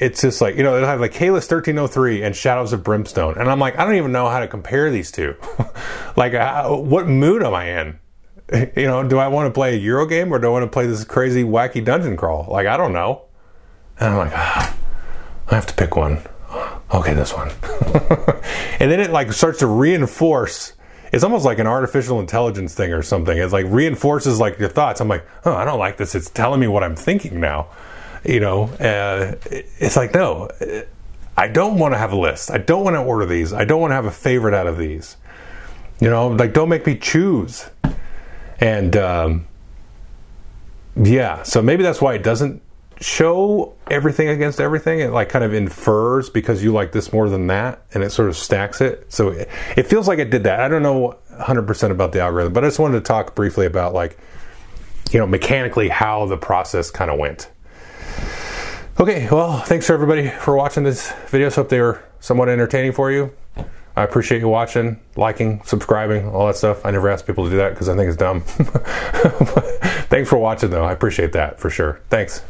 It's just like you know it'll have like Caylus 1303 and Shadows of Brimstone, and I'm like I don't even know how to compare these two. like, uh, what mood am I in? You know, do I want to play a Euro game or do I want to play this crazy wacky dungeon crawl? Like I don't know. And I'm like, ah, I have to pick one okay, this one. and then it like starts to reinforce. It's almost like an artificial intelligence thing or something. It's like reinforces like your thoughts. I'm like, oh, I don't like this. It's telling me what I'm thinking now. You know, uh, it's like no, I don't want to have a list. I don't want to order these. I don't want to have a favorite out of these. You know, like don't make me choose. And um, yeah, so maybe that's why it doesn't show everything against everything. It like kind of infers because you like this more than that, and it sort of stacks it. So it, it feels like it did that. I don't know 100% about the algorithm, but I just wanted to talk briefly about like you know mechanically how the process kind of went. Okay, well, thanks for everybody for watching this video. So hope they were somewhat entertaining for you. I appreciate you watching, liking, subscribing, all that stuff. I never ask people to do that because I think it's dumb. thanks for watching, though. I appreciate that for sure. Thanks.